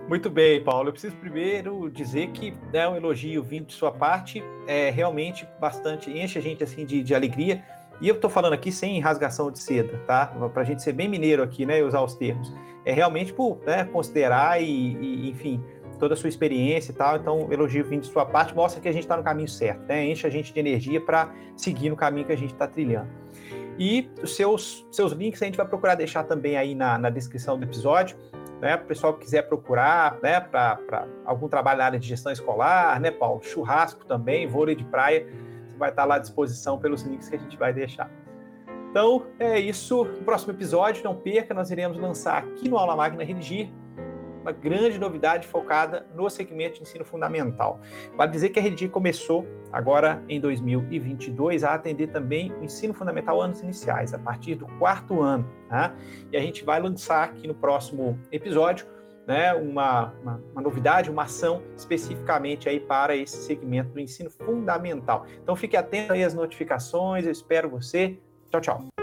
Muito bem, Paulo. Eu preciso primeiro dizer que é um elogio vindo de sua parte, é realmente bastante, enche a gente assim de, de alegria. E eu estou falando aqui sem rasgação de seda, tá? Para a gente ser bem mineiro aqui, né? E usar os termos é realmente por né, considerar e, e, enfim, toda a sua experiência e tal. Então, elogio vindo de sua parte mostra que a gente está no caminho certo, né? Enche a gente de energia para seguir no caminho que a gente está trilhando. E os seus, seus links a gente vai procurar deixar também aí na, na descrição do episódio. Né, o pessoal que quiser procurar né, para algum trabalho na área de gestão escolar, né, Paulo? Churrasco também, vôlei de praia, você vai estar lá à disposição pelos links que a gente vai deixar. Então, é isso. No próximo episódio, não perca, nós iremos lançar aqui no Aula Magna Redigir uma grande novidade focada no segmento de ensino fundamental. Vale dizer que a Redigir começou agora em 2022 a atender também o ensino fundamental anos iniciais, a partir do quarto ano. Tá? E a gente vai lançar aqui no próximo episódio né, uma, uma, uma, novidade, uma ação especificamente aí para esse segmento do ensino fundamental. Então fique atento aí às notificações, eu espero você. Tchau, tchau.